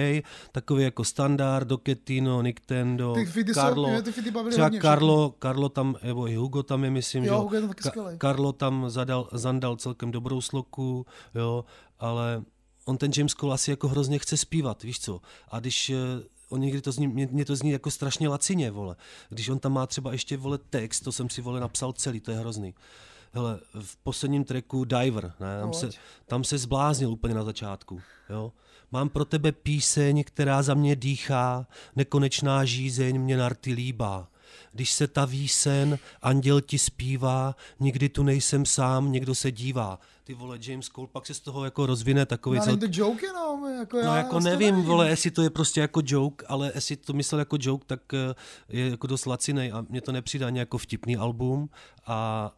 takový jako Standard, Doketino, Nictendo, Ty jsou- Carlo, mě ty bavily třeba Carlo, Carlo tam, nebo i Hugo tam je, myslím, Jo, že Hugo je tam taky skvělej. Carlo tam zadal, zandal celkem dobrou sloku, jo, ale on ten James Cole asi jako hrozně chce zpívat, víš co, a když eh, on někdy to zní, mě, mě to zní jako strašně lacině, vole. Když on tam má třeba ještě, vole, text, to jsem si, vole, napsal celý, to je hrozný. Hele, v posledním tracku Diver, ne, tam, se, tam se zbláznil úplně na začátku, jo. Mám pro tebe píseň, která za mě dýchá, nekonečná žízeň mě na rty líbá. Když se taví sen, anděl ti zpívá, nikdy tu nejsem sám, někdo se dívá. Ty vole, James Cole, pak se z toho jako rozvine takový No, cel... to joke jenom, jako No já, jako nevím, nevím. vole, jestli to je prostě jako joke, ale jestli to myslel jako joke, tak eh, je jako dost lacinej a mě to nepřidá ani jako vtipný album a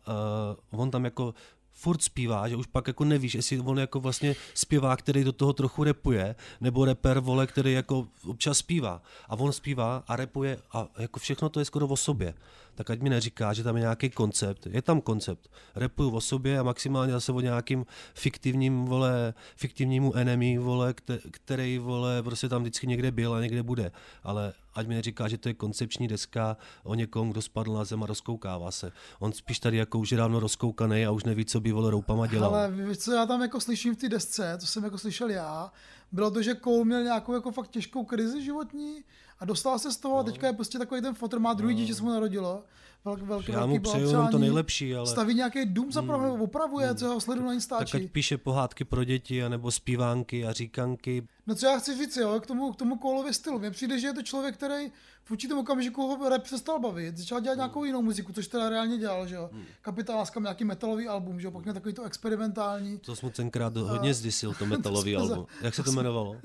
uh, on tam jako furt zpívá, že už pak jako nevíš, jestli on jako vlastně zpěvá, který do toho trochu repuje, nebo reper, vole, který jako občas zpívá. A on zpívá a repuje a jako všechno to je skoro o sobě. Tak ať mi neříká, že tam je nějaký koncept. Je tam koncept. Repuju o sobě a maximálně zase o nějakým fiktivním, vole, fiktivnímu enemy, vole, kte- který, vole, prostě tam vždycky někde byl a někde bude. Ale ať mi neříká, že to je koncepční deska o někom, kdo spadl na zem a rozkoukává se. On spíš tady jako už je dávno rozkoukaný a už neví, co by vole roupama dělal. Ale víš, co já tam jako slyším v té desce, co jsem jako slyšel já, bylo to, že Cole měl nějakou jako fakt těžkou krizi životní a dostal se z toho a teďka je prostě takový ten fotr, má druhý dítě, se mu narodilo. Velk, velký, Já velký mu přeju jenom to nejlepší, ale- Staví nějaký dům za hmm. opravuje, co ho sledu na tak ať Instači. píše pohádky pro děti, anebo zpívánky a říkanky. No co já chci říct, jo, k tomu, k tomu Coleovi stylu. Mně přijde, že je to člověk, který v určitém okamžiku ho rap přestal bavit. Začal dělat nějakou jinou muziku, což teda reálně dělal, že jo. Kapitán Láska nějaký metalový album, že jo, pak měl takový to experimentální. To jsme tenkrát hodně zdisil, (laughs) to metalový za- album. Jak se to jmenovalo?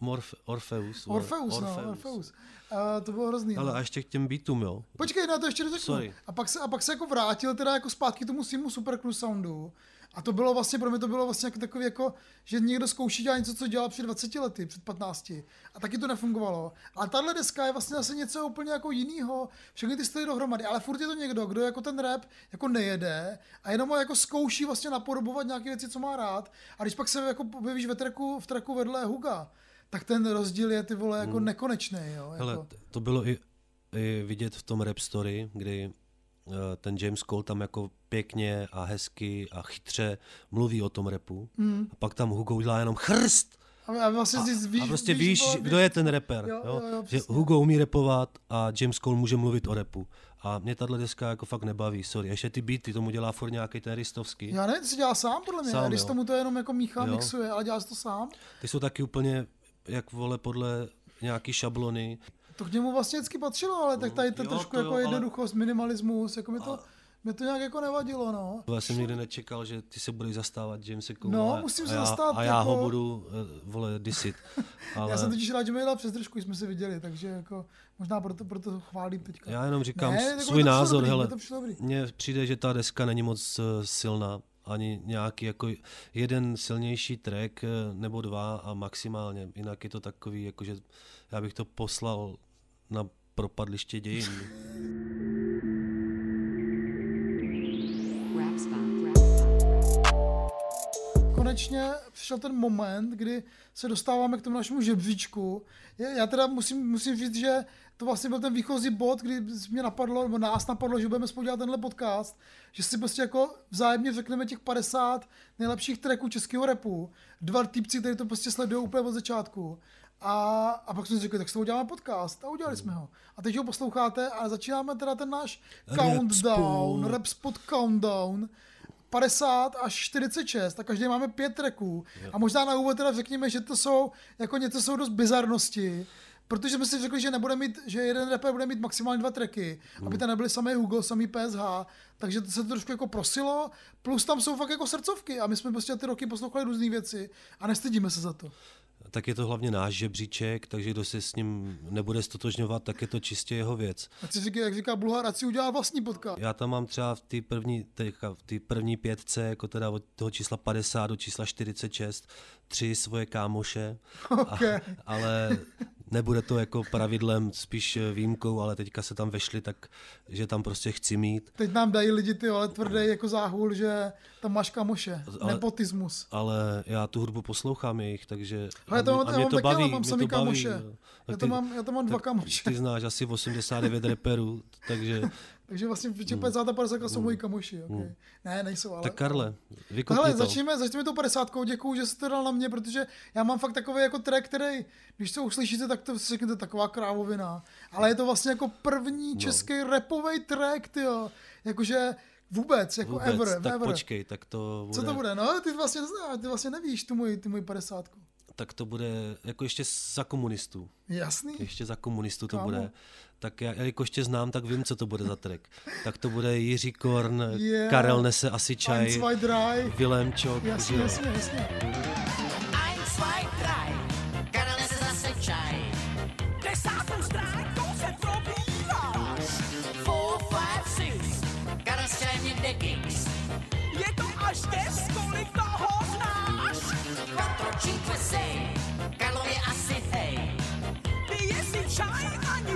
Morf, Orfeus. vole. Orfeus, no, Orfeus. A to bylo hrozný. Ale no. a ještě k těm beatům, jo. Počkej, na to ještě řeknu. A pak, se, a pak se jako vrátil teda jako zpátky k tomu svýmu Supercruise soundu. A to bylo vlastně, pro mě to bylo vlastně jako takový jako, že někdo zkouší dělat něco, co dělal před 20 lety, před 15. A taky to nefungovalo. Ale tahle deska je vlastně zase něco úplně jako jiného. Všechny ty styly dohromady. Ale furt je to někdo, kdo jako ten rap jako nejede a jenom ho jako zkouší vlastně napodobovat nějaké věci, co má rád. A když pak se jako objevíš ve tracku, v tracku vedle Huga, tak ten rozdíl je ty vole jako nekonečný. Jo, Hele, jako. to bylo i, i vidět v tom rap story, kdy ten James Cole tam jako pěkně a hezky a chytře mluví o tom repu. Hmm. A pak tam Hugo udělá jenom chrst. A, a vlastně a, víš, a prostě víš, vole, kdo je ten rapper. Jo, Jo, jo, že. Hugo umí repovat a James Cole může mluvit o repu. A mě tahle deska jako fakt nebaví, sorry. Ještě ty beaty, tomu dělá furt nějaký ten ristovský. Já nevím, si dělá sám podle mě, Sám, když jo. tomu to jenom jako míchá, Jo. mixuje, ale děláš to sám. Ty jsou taky úplně, jak vole, podle nějaký šablony. To k němu vlastně vždycky patřilo, ale tak tady to jo, trošku to jo, jako ale- jednoduchost, minimalismus, jako mi to, Mě to nějak jako nevadilo, no. Já jsem nikdy nečekal, že ty se budeš zastávat Jamesa Cole No, a, musím a se já, zastat A já jako- ho budu, eh, vole, disit. (laughs) Ale Já jsem totiž rád, že mi dal přes držku, jsme se viděli, takže jako možná proto, proto chválím teďka. já jenom říkám Ne, mi svůj názor, dobrý, hele, mně přijde, že ta deska není moc eh, silná, ani nějaký jako jeden silnější track eh, nebo dva a maximálně. Jinak je to takový, jakože já bych to poslal na propadliště dějin. Konečně přišel ten moment, kdy se dostáváme k tomu našemu žebříčku. Já teda musím, musím říct, že to vlastně byl ten výchozí bod, kdy mě napadlo, nebo nás napadlo, že budeme spolu dělat tenhle podcast, že si prostě jako vzájemně řekneme těch 50 nejlepších tracků českého repu. Dva týpci, kteří to prostě sledují úplně od začátku. A, a pak jsme si řekli, tak s toho uděláme podcast a udělali jsme ho. A teď ho posloucháte a začínáme teda ten náš countdown, spot. rap spot countdown. 50 až 46 a každý máme pět tracků. A možná na úvod teda řekněme, že to jsou jako něco jsou dost bizarnosti. Protože jsme si řekli, že nebude mít, že jeden rapper bude mít maximálně dva tracky, aby to nebyly samé Hugo, samý PSH, takže to se to trošku jako prosilo, plus tam jsou fakt jako srdcovky a my jsme prostě ty roky poslouchali různé věci a nestydíme se za to. Tak je to hlavně náš žebříček, takže kdo se s ním nebude stotožňovat, tak je to čistě jeho věc. Ať si říká, jak říká Bulhar, ať si udělá vlastní podcast. Já tam mám třeba v té první, teďka v té první pětce, jako teda od toho čísla 50 do čísla 46, tři svoje kámoše, (laughs) Ok. a, ale nebude to jako pravidlem, spíš výjimkou, ale teďka se tam vešli, tak že tam prostě chci mít. Teď nám dají lidi ty ale tvrdý jako záhul, že tam máš kamoše. Ale- Nepotismus. Ale já tu hudbu poslouchám jejich, takže Ale to a, mě- a já mě to baví, ale mám mě to baví, kamoše. jo. Tak Já to mám, já to mám dva kamoše. Ty znáš asi 89 reperů, takže Takže vlastně v 50 a 50 jsou moji kamoši. Okay. Ne, nejsou, ale... tak Karle, No vykopni hele, to. začněme, začněme tou 50. Děkuju, že jste to dal na mě, protože já mám fakt takový jako track, který, když to uslyšíte, tak to si řeknete taková krávovina. Ale je to vlastně jako první No. český rapový track, tyjo. Jakože vůbec, jako Vůbec, ever, tak ever. počkej, tak to bude, Co to bude? No, ty vlastně, ty vlastně nevíš tu moji, tu moji 50. tak to bude jako ještě za komunistů. Jasný? Ještě za komunistů to Kámo. bude. Tak já, jelikož tě znám, tak vím, co to bude za track. Tak to bude Jiří Korn, Yeah. Karel nese asi čaj. Vilém Čok, Jasně, jasně, jasně.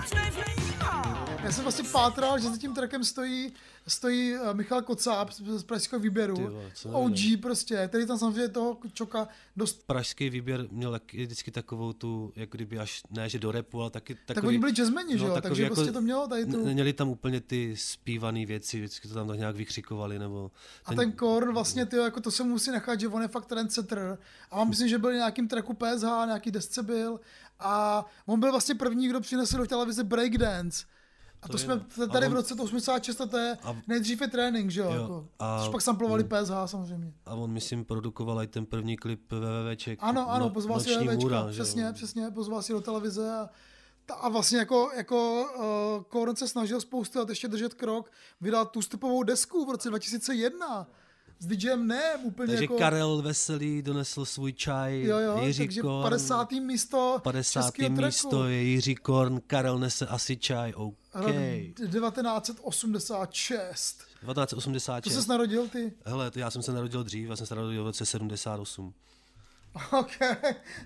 Čaj a nic nevnímá. Já jsem vlastně pátral, že za tím trackem stojí, stojí eh, Michal Kocáb z pražského výběru. Ty vole, co OG nevím. prostě, který tam samozřejmě toho čoka dost Pražský výběr měl vždycky takovou tu, jak kdyby až, ne že do repu, ale taky takový... tak oni byli jazzmeni, že jo, takový takže prostě to mělo tady tu... Neměli tam úplně ty zpívané věci, vždycky to tam tak nějak vykřikovali, nebo... A ten Korn vlastně, tyjo, jako to se musí nechat, že on je fakt trendsetter. A mám myslím, že byl nějakým tracku PSH, nějaký desce byl. A on byl vlastně první, kdo přinesl do televize breakdance. A to, To jsme je- tady a v on- roce 86 a to je A- nejdřív je trénink, že jo? Jo, Jako, a- pak samplovali PSH samozřejmě. A on, myslím, produkoval i ten první klip VVVček. Ano, ano, No- pozval si Noční VVčka, můra, že jo. přesně, přesně, pozval si do televize a, ta, a vlastně jako, jako uh, Korn se snažil spoustu let ještě držet krok, vydal tu stupovou desku v roce 2001 s DJem Nem, úplně Takže jako... Karel Veselý donesl svůj čaj, Jo, jo, Jiří takže Korn, 50. místo 50. českého tracku. místo je Jiří Korn, Karel nese asi čaj, OK. Rok 1986. 1986. To jsi narodil ty? Hele, to já jsem se narodil dřív, já jsem se narodil v roce 78. (laughs) OK,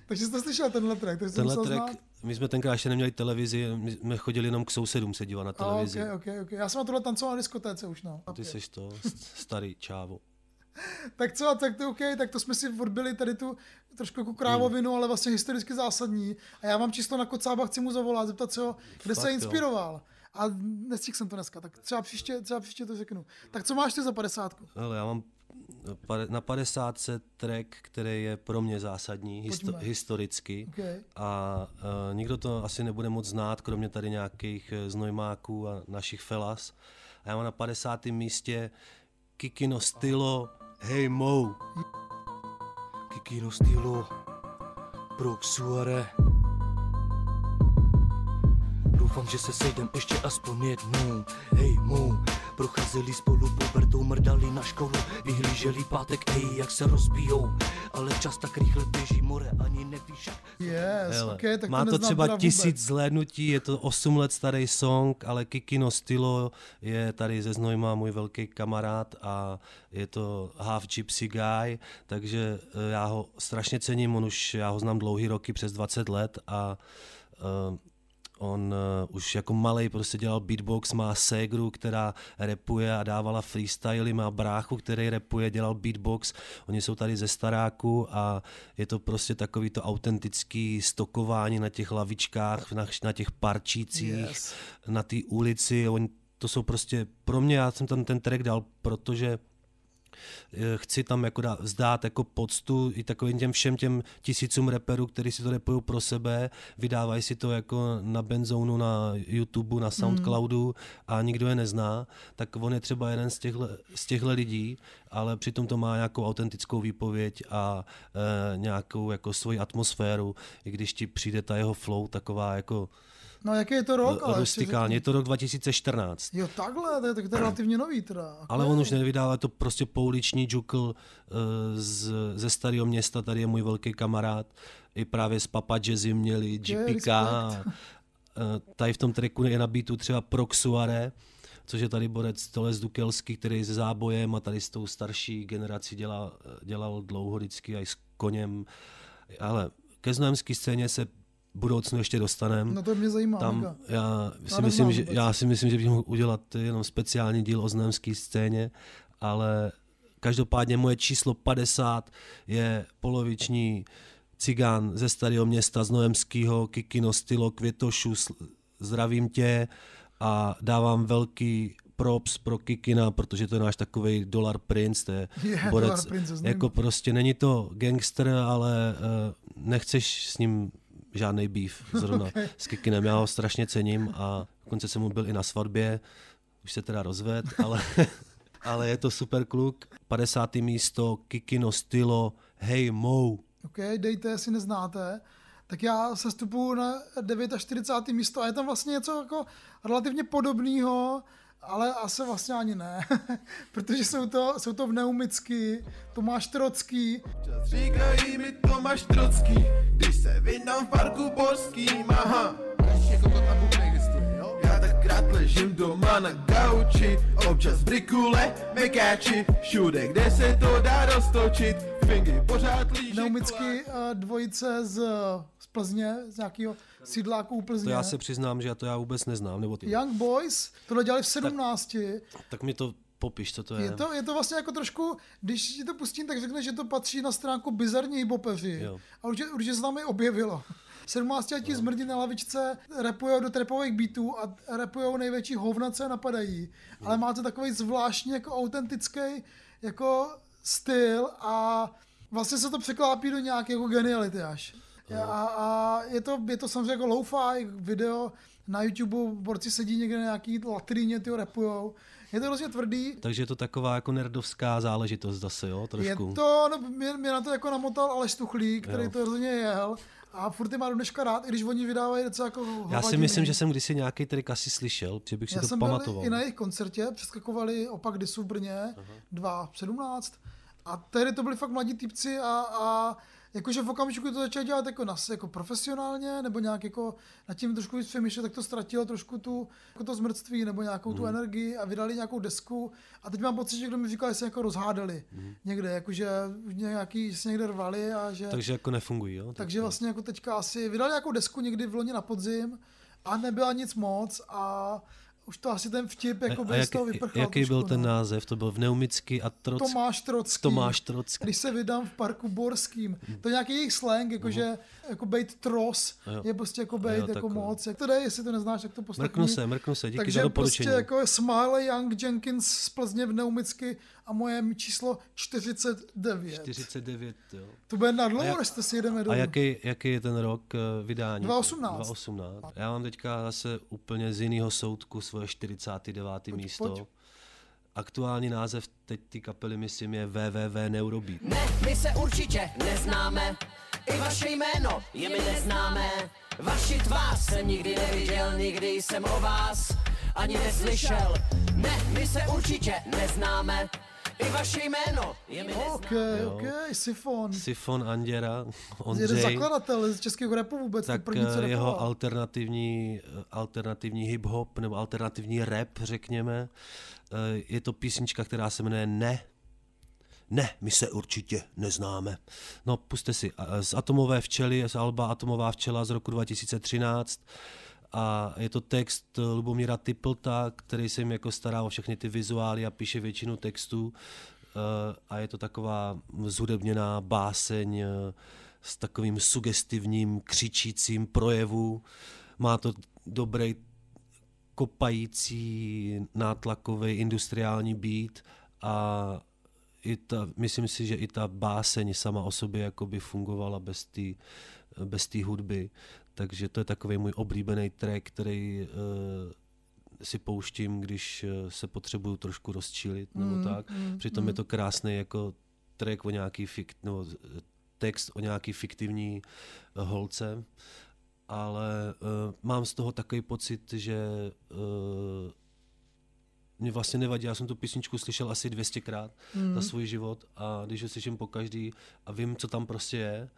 takže jsi to slyšel tenhle track, takže Tenhle jsem track, znát. my jsme tenkrát ještě neměli televizi, my jsme chodili jenom k sousedům se dívat na A, televizi. okay, okay, okay. Já jsem na tohle tancoval na diskotéce už, no. Ty Okay. seš to, starý čávo. (laughs) Tak co, tak to OK, tak to jsme si odbyli tady tu trošku jako krávovinu, Hmm. ale vlastně historicky zásadní. A já mám číslo na Kocába, chci mu zavolat, zeptat se ho, kde Fakt se jo. inspiroval. A nestihl jsem to dneska, tak třeba příště, třeba příště to řeknu. Tak co máš ty za padesátku? Hele, já mám na 50 track, který je pro mě zásadní, histo- historicky. Okay. A uh, nikdo to asi nebude moc znát, kromě tady nějakých eh, znojmáků a našich felas. A já mám na 50. místě Kikino Stylo Hey Mo. Kikino stylo Proxuare Doufám, že se sejdem ještě aspoň jednou. Hej mu, Procházeli spolu pubertou, mrdali na školu, vyhlíželi pátek, ej, jak se rozbijou. Ale čas tak rychle běží, more, ani nevíš, jak Yes, Hele, okay, tak má to, neznám třeba tisíc vůbec. zhlédnutí, je to 8 let starý song, ale Kikino Stylo je tady ze Znojma můj velký kamarád a je to half gypsy guy, takže eh, já ho strašně cením, on už, já ho znám dlouhý roky, přes 20 let a uh, On uh, už jako malý prostě dělal beatbox, má ségru, která repuje a dávala freestyly, má bráchu, který repuje, dělal beatbox. Oni jsou tady ze staráku a je to prostě takový to autentický stokování na těch lavičkách, na, na těch parčících, Yes. na té ulici. Oni, to jsou prostě, pro mě, já jsem tam ten track dal, protože chci tam jako dá, vzdát jako poctu i takovým těm všem těm tisícům reperů, kteří si to repují pro sebe, vydávají si to jako na Benzonu, na YouTube, na Soundcloudu a nikdo je nezná, tak on je třeba jeden z těchto, z těchto lidí, ale přitom to má nějakou autentickou výpověď a e, nějakou jako svoji atmosféru, i když ti přijde ta jeho flow taková jako No jaký je to rok? ale ještě rustikální. Je to rok 2014. Jo, takhle, to je, tak to je relativně nový teda. Ale Ok. on už nevydává to prostě pouliční džukl eh, z, ze starého města, tady je můj velký kamarád, i právě z Papa Jazzy měli GPK. eh, tady v tom tracku je na beatu třeba Proxuare, což je tady borec Toles Dukelský, který s zábojem a tady s tou starší generací dělal, dělal dlouho vždycky i s koněm. Ale ke znojemské scéně se budoucnu ještě dostaneme. No to mě zajímá. Tam mega. já si, neznám myslím, že, já si myslím, že bych mohl udělat jenom speciální díl o znojemské scéně, ale každopádně moje číslo 50 je poloviční cigán ze starého města Znojemského, Kikino Stylo, Květošu, zdravím tě a dávám velký props pro Kikina, protože to je náš takový dolar prince, to je (laughs) Je, borec, Prince jako prostě není to gangster, ale uh, nechceš s ním žádný beef zrovna (laughs) okay. s Kikinem. Já ho strašně cením a dokonce jsem mu byl i na svatbě, už se teda rozved, ale, (laughs) ale je to super kluk. 50. místo, Kikino Stylo, Hey Mo. OK, dejte, jestli neznáte. Tak já se stupuju na 49. místo a je tam vlastně něco jako relativně podobného, ale asi vlastně ani ne, (laughs) protože jsou to, jsou to v Neumicky, Tomáš Trocký, Říkají mi Tomáš Trocký, když se vydám v parku Borským, aha. Jako? Já tak rád ležím doma na gauči, občas brikule, mekáči, všude, kde se to dá roztočit, fingy pořád líže Neumicky eh, dvojice z Plzně, z nějakého sídláku u To Plzně. já se přiznám, že já to já vůbec neznám. Nebo ty. Young Boys, tohle dělali v 17. Tak mi to popiš, co to je. Je to, je to vlastně jako trošku, když ti to pustím, tak řekne, že to patří na stránku bizarní hibopeři. A určitě, určitě se tam i objevilo. 17 letí zmrdí na lavičce, repujou do trapových beatů a repujou největší hovna, co je napadají. Ale má to takový zvláštní, jako autentický jako styl a vlastně se to překlápí do nějaké jako geniality až. A, a je, to, je to samozřejmě jako lo-fi video, na YouTube borci sedí někde na nějaký latríně, ty repujou. Je to hrozně tvrdý, Takže je to taková jako nerdovská záležitost zase, jo, trošku. je to, no, mě, mě na to jako namotal Aleš Stuchlík, který Jo. to hrozně jel a furt je má do dneška rád, i když oni vydávají docela jako Já si hovadiny. myslím, že jsem kdysi nějaký trik asi slyšel, že bych si Já to jsem pamatoval. byl i na jejich koncertě, přeskakovali opak Disu v Brně, 2.17 a tehdy to byli fakt mladí týpci a, a jakože v okamžiku to začali dělat jako, nas, jako profesionálně, nebo nějak jako nad tím trošku víc přemýšlet, tak to ztratilo trošku tu, jako to zmrtství, nebo nějakou Mhm. tu energii a vydali nějakou desku a teď mám pocit, že kdo mi říkal, že se jako rozhádali někde, jakože nějaký, že se někde rvali a že... Mhm. Takže jako nefungují, jo? Takže vlastně jako teďka asi vydali nějakou desku někdy v loni na podzim a nebyla nic moc a už to asi ten vtip jako a, a z jak, toho vyprchal jaký byl trošku, ten no. název? To byl Vneumický a Trock... Tomáš Trocký. Tomáš Trocký. Když se vydám v parku Borským. To je nějaký jejich slang, jakože jako bejt tros Jo. je prostě jako bejt Jo, jako moc. Jak to jde, jestli to neznáš, tak to poslechni. Mrknu se, mrknu se, díky Takže za doporučení. prostě jako Smiley Young Jenkins z Plzně v Neumicky a moje číslo 49. 49, jo. To bude na dlouho, než jste si jedeme dolů. A jaký, jaký je ten rok eh, vydání? 2018. 2018. Já mám teďka zase úplně z jiného soudku svoje 49. místo. pojď. Aktuální název teď ty kapely, myslím, je www Neurobeat. Ne, my se určitě neznáme, i vaše jméno je mi neznámé. Vaši tvář jsem nikdy neviděl, nikdy jsem o vás ani neslyšel. Ne, my se určitě neznáme, i vaše jméno je mi neznámé. OK, OK, Sifon. Sifon Anděra, Jeden Ondřej, zakladatel z českého rapu vůbec, tak první, co eh, jeho rapoval. alternativní, eh, alternativní hip-hop nebo alternativní rap, řekněme. Eh, Je to písnička, která se jmenuje Ne. Ne, my se určitě neznáme. No, puste si. Z Atomové včely, z Alba Atomová včela z roku 2013. A je to text eh, Lubomíra Typlta, který se jim jako stará o všechny ty vizuály a píše většinu textů. Eh, A je to taková zhudebněná báseň eh, s takovým sugestivním, křičícím projevu. Má to dobrý kopající nátlakový industriální beat a i ta, myslím si, že i ta báseň sama o sobě jako by fungovala bez té bez hudby. Takže to je takový můj oblíbený track, který uh, si pouštím, když eh, se potřebuju trošku rozčilit nebo Mm, tak. mm, Přitom mm. je to krásný jako track o nějaký fikt, nebo eh, text o nějaký fiktivní eh, holce, ale uh, mám z toho takový pocit, že uh, mě vlastně nevadí, já jsem tu písničku slyšel asi 200krát Mm. za svůj život a když ho slyším po každý a vím, co tam prostě je,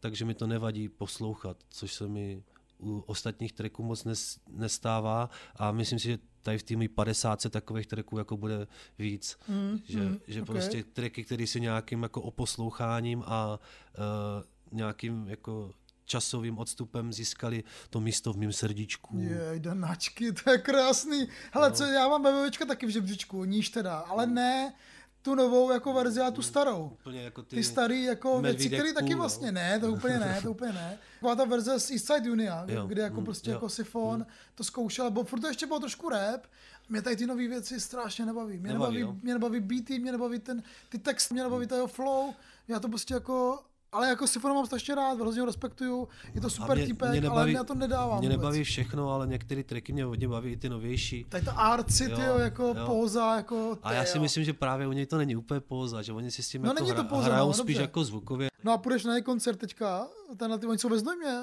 takže mi to nevadí poslouchat, což se mi u ostatních tracků moc nes, nestává a myslím si, že tady v té mý 50 takových tracků jako bude víc, Mm, že, mm, že ok. prostě tracky, které si nějakým jako oposloucháním a uh, nějakým jako časovým odstupem získali to místo v mém srdíčku. Jej, danáčky, to je krásný. Hele, No. co, já mám BBVčka taky v žebříčku, níž teda, ale ne tu novou jako verzi a tu starou. Úplně jako ty, Ty starý jako věci, které taky no. vlastně ne, to úplně ne, to úplně ne. Taková ta verze z Eastside Unia, Jo, kde jako mm, prostě jo, jako sifon to zkoušel, bo furt to ještě bylo trošku rap, mě tady ty nové věci strašně nebaví. Mě Nebaví, nebaví, jo. mě nebaví beaty, mě nebaví ten, ty texty, mě nebaví jeho flow, já to prostě jako ale jako Sifona mám strašně rád, hrozně ho respektuju, je to super mě- týpek, mě ale nebaví- mě to nedává Mě vůbec. nebaví všechno, ale některé tracky mě hodně baví, i ty novější. Tady ta artsy, Jo, tyjo, jako jo. póza, jako A já si tyjo. myslím, že právě u něj to není úplně póza, že oni si s tím No jako není to póza, hrajou no, spíš dobře. jako zvukově. No a půjdeš na její koncert teďka, tenhle ty, oni jsou ve Znojmě,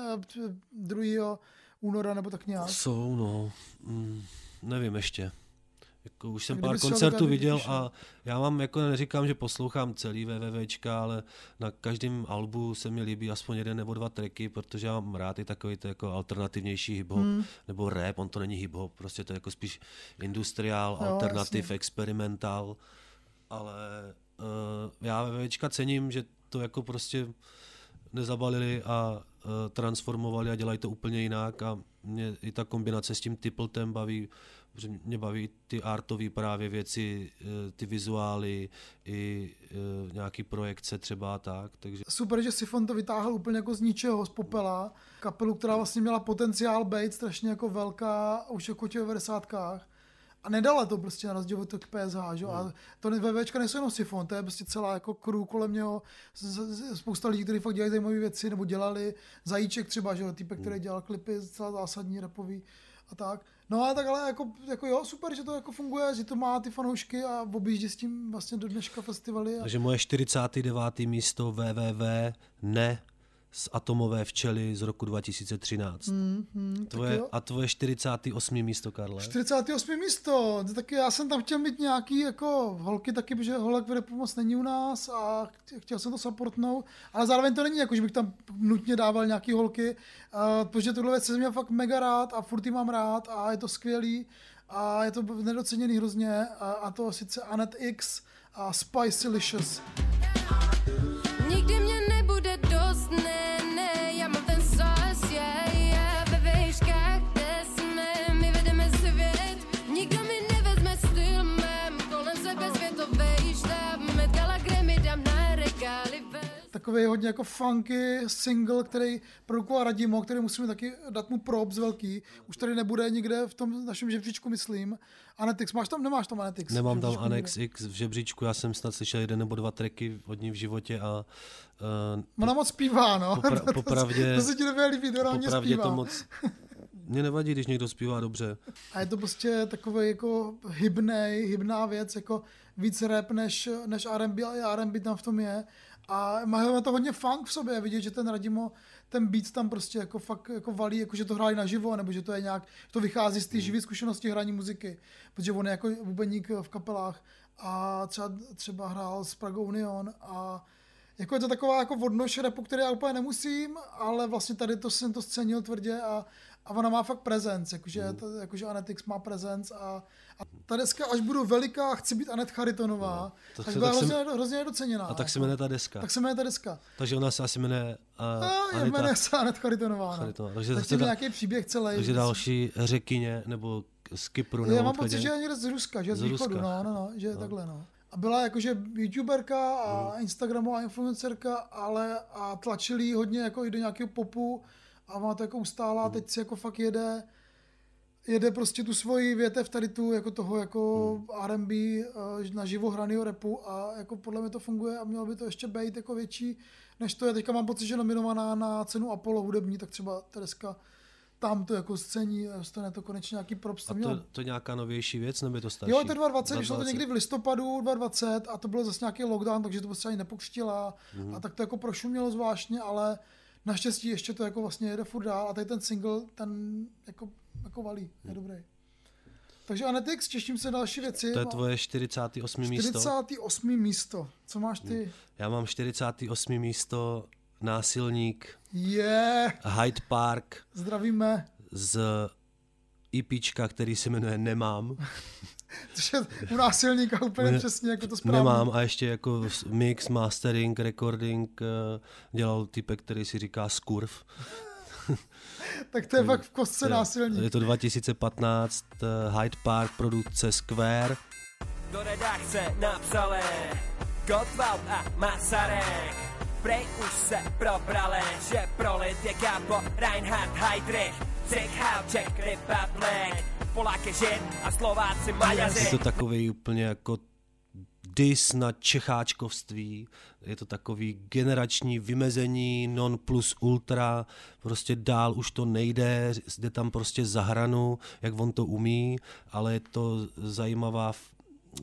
2. února nebo tak nějak. Jsou, no, mm, nevím ještě. Už jsem pár koncertů viděl a já mám, jako neříkám, že poslouchám celý VVVčka, ale na každém albu se mi líbí aspoň jeden nebo dva tracky, protože já mám rád i takový to jako alternativnější hip-hop, Hmm. nebo rap, on to není hip-hop, prostě to je jako spíš industriál, Jo, alternativ, jasně. experimental, ale uh, já VVVčka cením, že to jako prostě nezabalili a uh, transformovali a dělají to úplně jinak a mě i ta kombinace s tím Tipletem baví, že mě baví ty artové právě věci, eh, ty vizuály, i eh, nějaký projekce třeba a tak, takže Super, že Sifon to vytáhl úplně jako z ničeho, z popela. Kapelu, která vlastně měla potenciál být strašně jako velká, už jako v těch 90. A nedala to prostě na rozdíl od k PSH, že? Hmm. A to ne- VVčka nejsou jenom Sifon, to je prostě celá jako crew kolem něho, spousta lidí, kteří fakt dělají zajímavé věci, nebo dělali Zajíček třeba, že jo, týpek, Hmm. který dělal klipy celá zásadní rapový a tak. No a tak ale jako, jako jo, super, že to jako funguje, že to má ty fanoušky a objíždí s tím vlastně do dneška festivaly. A... Takže moje 49. místo www ne z Atomové včely z roku 2013. Hmm, hmm, tak Tvoje, a tvoje 48. místo, Karle? 48. místo, to taky já jsem tam chtěl mít nějaký jako holky taky, protože holek v repu moc není u nás a ch- chtěl jsem to supportnout, ale zároveň to není jako, že bych tam nutně dával nějaký holky, uh, protože tuhle věc jsem měl fakt mega rád a furt mám rád a je to skvělý a je to nedoceněný hrozně a, a to sice Anet X a Spicylicious. Nikdy takový hodně jako funky single, který produkoval Radimo, který musíme taky dát mu props velký. Už tady nebude nikde v tom našem žebříčku, myslím. Anetix, máš tam, nemáš tam Anetix? Nemám tam nikde? X v žebříčku, já jsem snad slyšel jeden nebo dva tracky od ní v životě a uh, Ona moc zpívá, no. Popra- (laughs) to, popravdě- to, se ti nebude líbit, ona popravdě zpívá. to moc... Mně nevadí, když někdo zpívá dobře. A je to prostě takový jako hybnej, hybná věc, jako víc rap než, než R&B, ale R&B tam v tom je. A má to hodně funk v sobě, vidět, že ten Radimo ten beat tam prostě jako fakt jako valí, jako že to hráli naživo, nebo že to je nějak, to vychází z té živé zkušenosti hraní muziky, protože on je jako bubeník v kapelách a třeba, třeba hrál s Prague Union a jako je to taková jako odnož repu, který já úplně nemusím, ale vlastně tady to jsem to scenil tvrdě a, a ona má fakt prezenc, jakože, Mm. jakože Anetix má prezenc a, a ta deska, až budu veliká, chci být Anet Charitonová, No, to tak se- byla tak hrozně, hrozně nedoceněná. A tak se jako. jmenuje ta deska. Tak se jmenuje ta deska. Takže ona se asi jmenuje uh, A je jmenuje se Anet Charitonová. No. Charitonová. Takže tak zase tím da- nějaký příběh celý. Takže další řekyně nebo z Kypru. Já mám pocit, že je někde z Ruska, že je z, Z východu, Ruska. no, no, no, že je takhle, no. A byla jakože youtuberka a Hmm. instagramová influencerka, ale a tlačili hodně jako i do nějakého popu a ona to jako ustála Hmm. a teď si jako fakt jede jede prostě tu svoji větev tady tu jako toho jako Hmm. R&B eh, na živo hranýho repu a jako podle mě to funguje a mělo by to ještě být jako větší než to je. Teďka mám pocit, že nominovaná na cenu Apollo hudební, tak třeba Tereska tam to jako scéní a dostane to konečně nějaký props. A to, to je nějaká novější věc, nebo je to starší? Jo, to je 2020, vyšlo to 2020. někdy v listopadu 2020 a to bylo zase nějaký lockdown, takže to prostě ani nepokřtila Mhm. a tak to jako prošumělo zvláštně, ale naštěstí ještě to jako vlastně jede furt dál a tady ten single, ten jako, jako valí, je dobrý. Takže Anetix, těším se na další věci. To je tvoje 48. místo. 48. místo. Co máš ty? Já mám 48. místo násilník Je, yeah, Hyde Park zdravíme. z EPčka, který se jmenuje Nemám. (laughs) (laughs) Což je u násilníka úplně Ne- přesně jako to správně. Nemám a ještě jako mix, mastering, recording eh, dělal typek, který si říká Skurv. (laughs) Tak to je fakt v kostce Je- násilník. Je to 2015, eh, Hyde Park, produkce Square. Do redakce napsali Gottwald a Masarek Prej už se probrali, že prolit je kápo Reinhard Heydrich Czech Czech Republic Polák je žid a Slováci Je Maďaři to takový úplně jako dis na čecháčkovství, je to takový generační vymezení, non plus ultra, prostě dál už to nejde, jde tam prostě za hranu, jak on to umí, ale je to zajímavá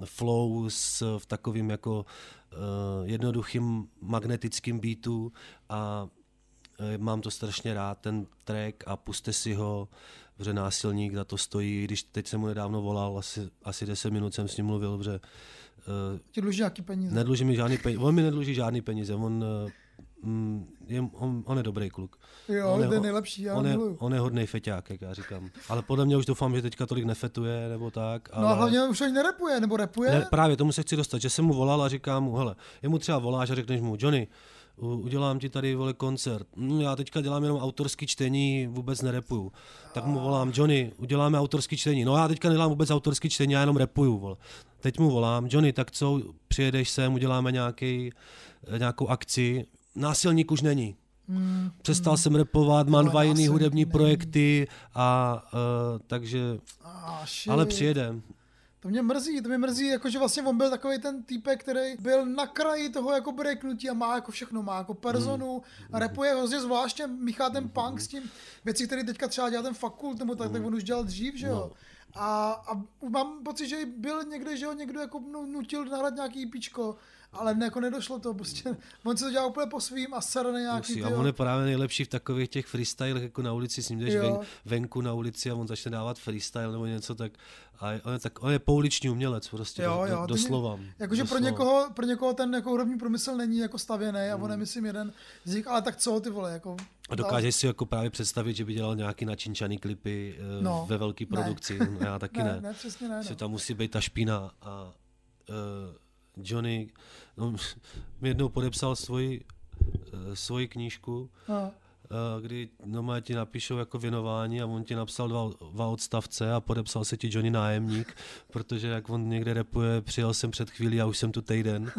flow s, v takovým jako uh, jednoduchým magnetickým beatu a eh, mám to strašně rád, ten track a puste si ho, protože násilník na to stojí, když teď jsem mu nedávno volal, asi, asi 10 minut jsem s ním mluvil, protože uh, Ti dluží nějaký peníze. nedluží mi žádný peníze, on mi nedluží žádný peníze, on, uh, mm, je, on, on je dobrý kluk. Jo, on to je nejlepší, já on je, on je hodnej feťák, jak já říkám. Ale podle mě už doufám, že teďka tolik nefetuje, nebo tak. Ale... No a hlavně už ani nerepuje, nebo repuje. Ne, právě tomu se chci dostat, že jsem mu volal a říkám mu, hele, jemu třeba voláš a řekneš mu, Johnny, u- udělám ti tady vole koncert. No, já teďka dělám jenom autorský čtení, vůbec nerepuju. Tak mu volám, Johnny, uděláme autorský čtení. No já teďka nedělám vůbec autorský čtení, já jenom repuju. Vole. Teď mu volám, Johnny, tak co, přijedeš sem, uděláme nějaký, nějakou akci. Násilník už není. Mm, Přestal jsem repovat, mám dva jiný násilník hudební není. projekty a uh, takže, Ah, shit. ale přijedem. To mě mrzí, to mě mrzí, jako že vlastně on byl takový ten týpek, který byl na kraji toho jako breaknutí a má jako všechno, má jako personu, a rapuje hrozně zvláštně, míchá ten punk s tím, věci, které teďka třeba dělá ten fakult, nebo tak, tak on už dělal dřív, že No. jo. A, a mám pocit, že byl někde, že ho někdo jako nu- nutil nahrát nějaký IPčko, ale ne, jako nedošlo to, prostě, (laughs) on se to dělá úplně po svým a sere nějaký, Musí. A on je právě nejlepší v takových těch freestylech, jako na ulici, s ním jdeš ven, venku na ulici a on začne dávat freestyle nebo něco, tak a on je, tak, on je pouliční umělec prostě, Jo, do, jo, do, doslova. Jakože pro někoho, pro někoho ten jako hudební průmysl není jako stavěný a Hmm. on je, myslím, jeden z nich, ale tak co ty vole, jako... A dokážeš si jako právě představit, že by dělal nějaký načinčaný klipy eh, No, ve velké ne. produkci. No, (laughs) Já taky Ne, ne. ne, přesně ne, no. tam musí být ta špína a uh, Johnny no, mi jednou podepsal svoji, uh, svoji knížku, No. eh, kdy normálně ti napíšou jako věnování a on ti napsal dva, dva odstavce a podepsal se ti Johnny nájemník, protože jak on někde repuje, přijel jsem před chvílí a už jsem tu týden,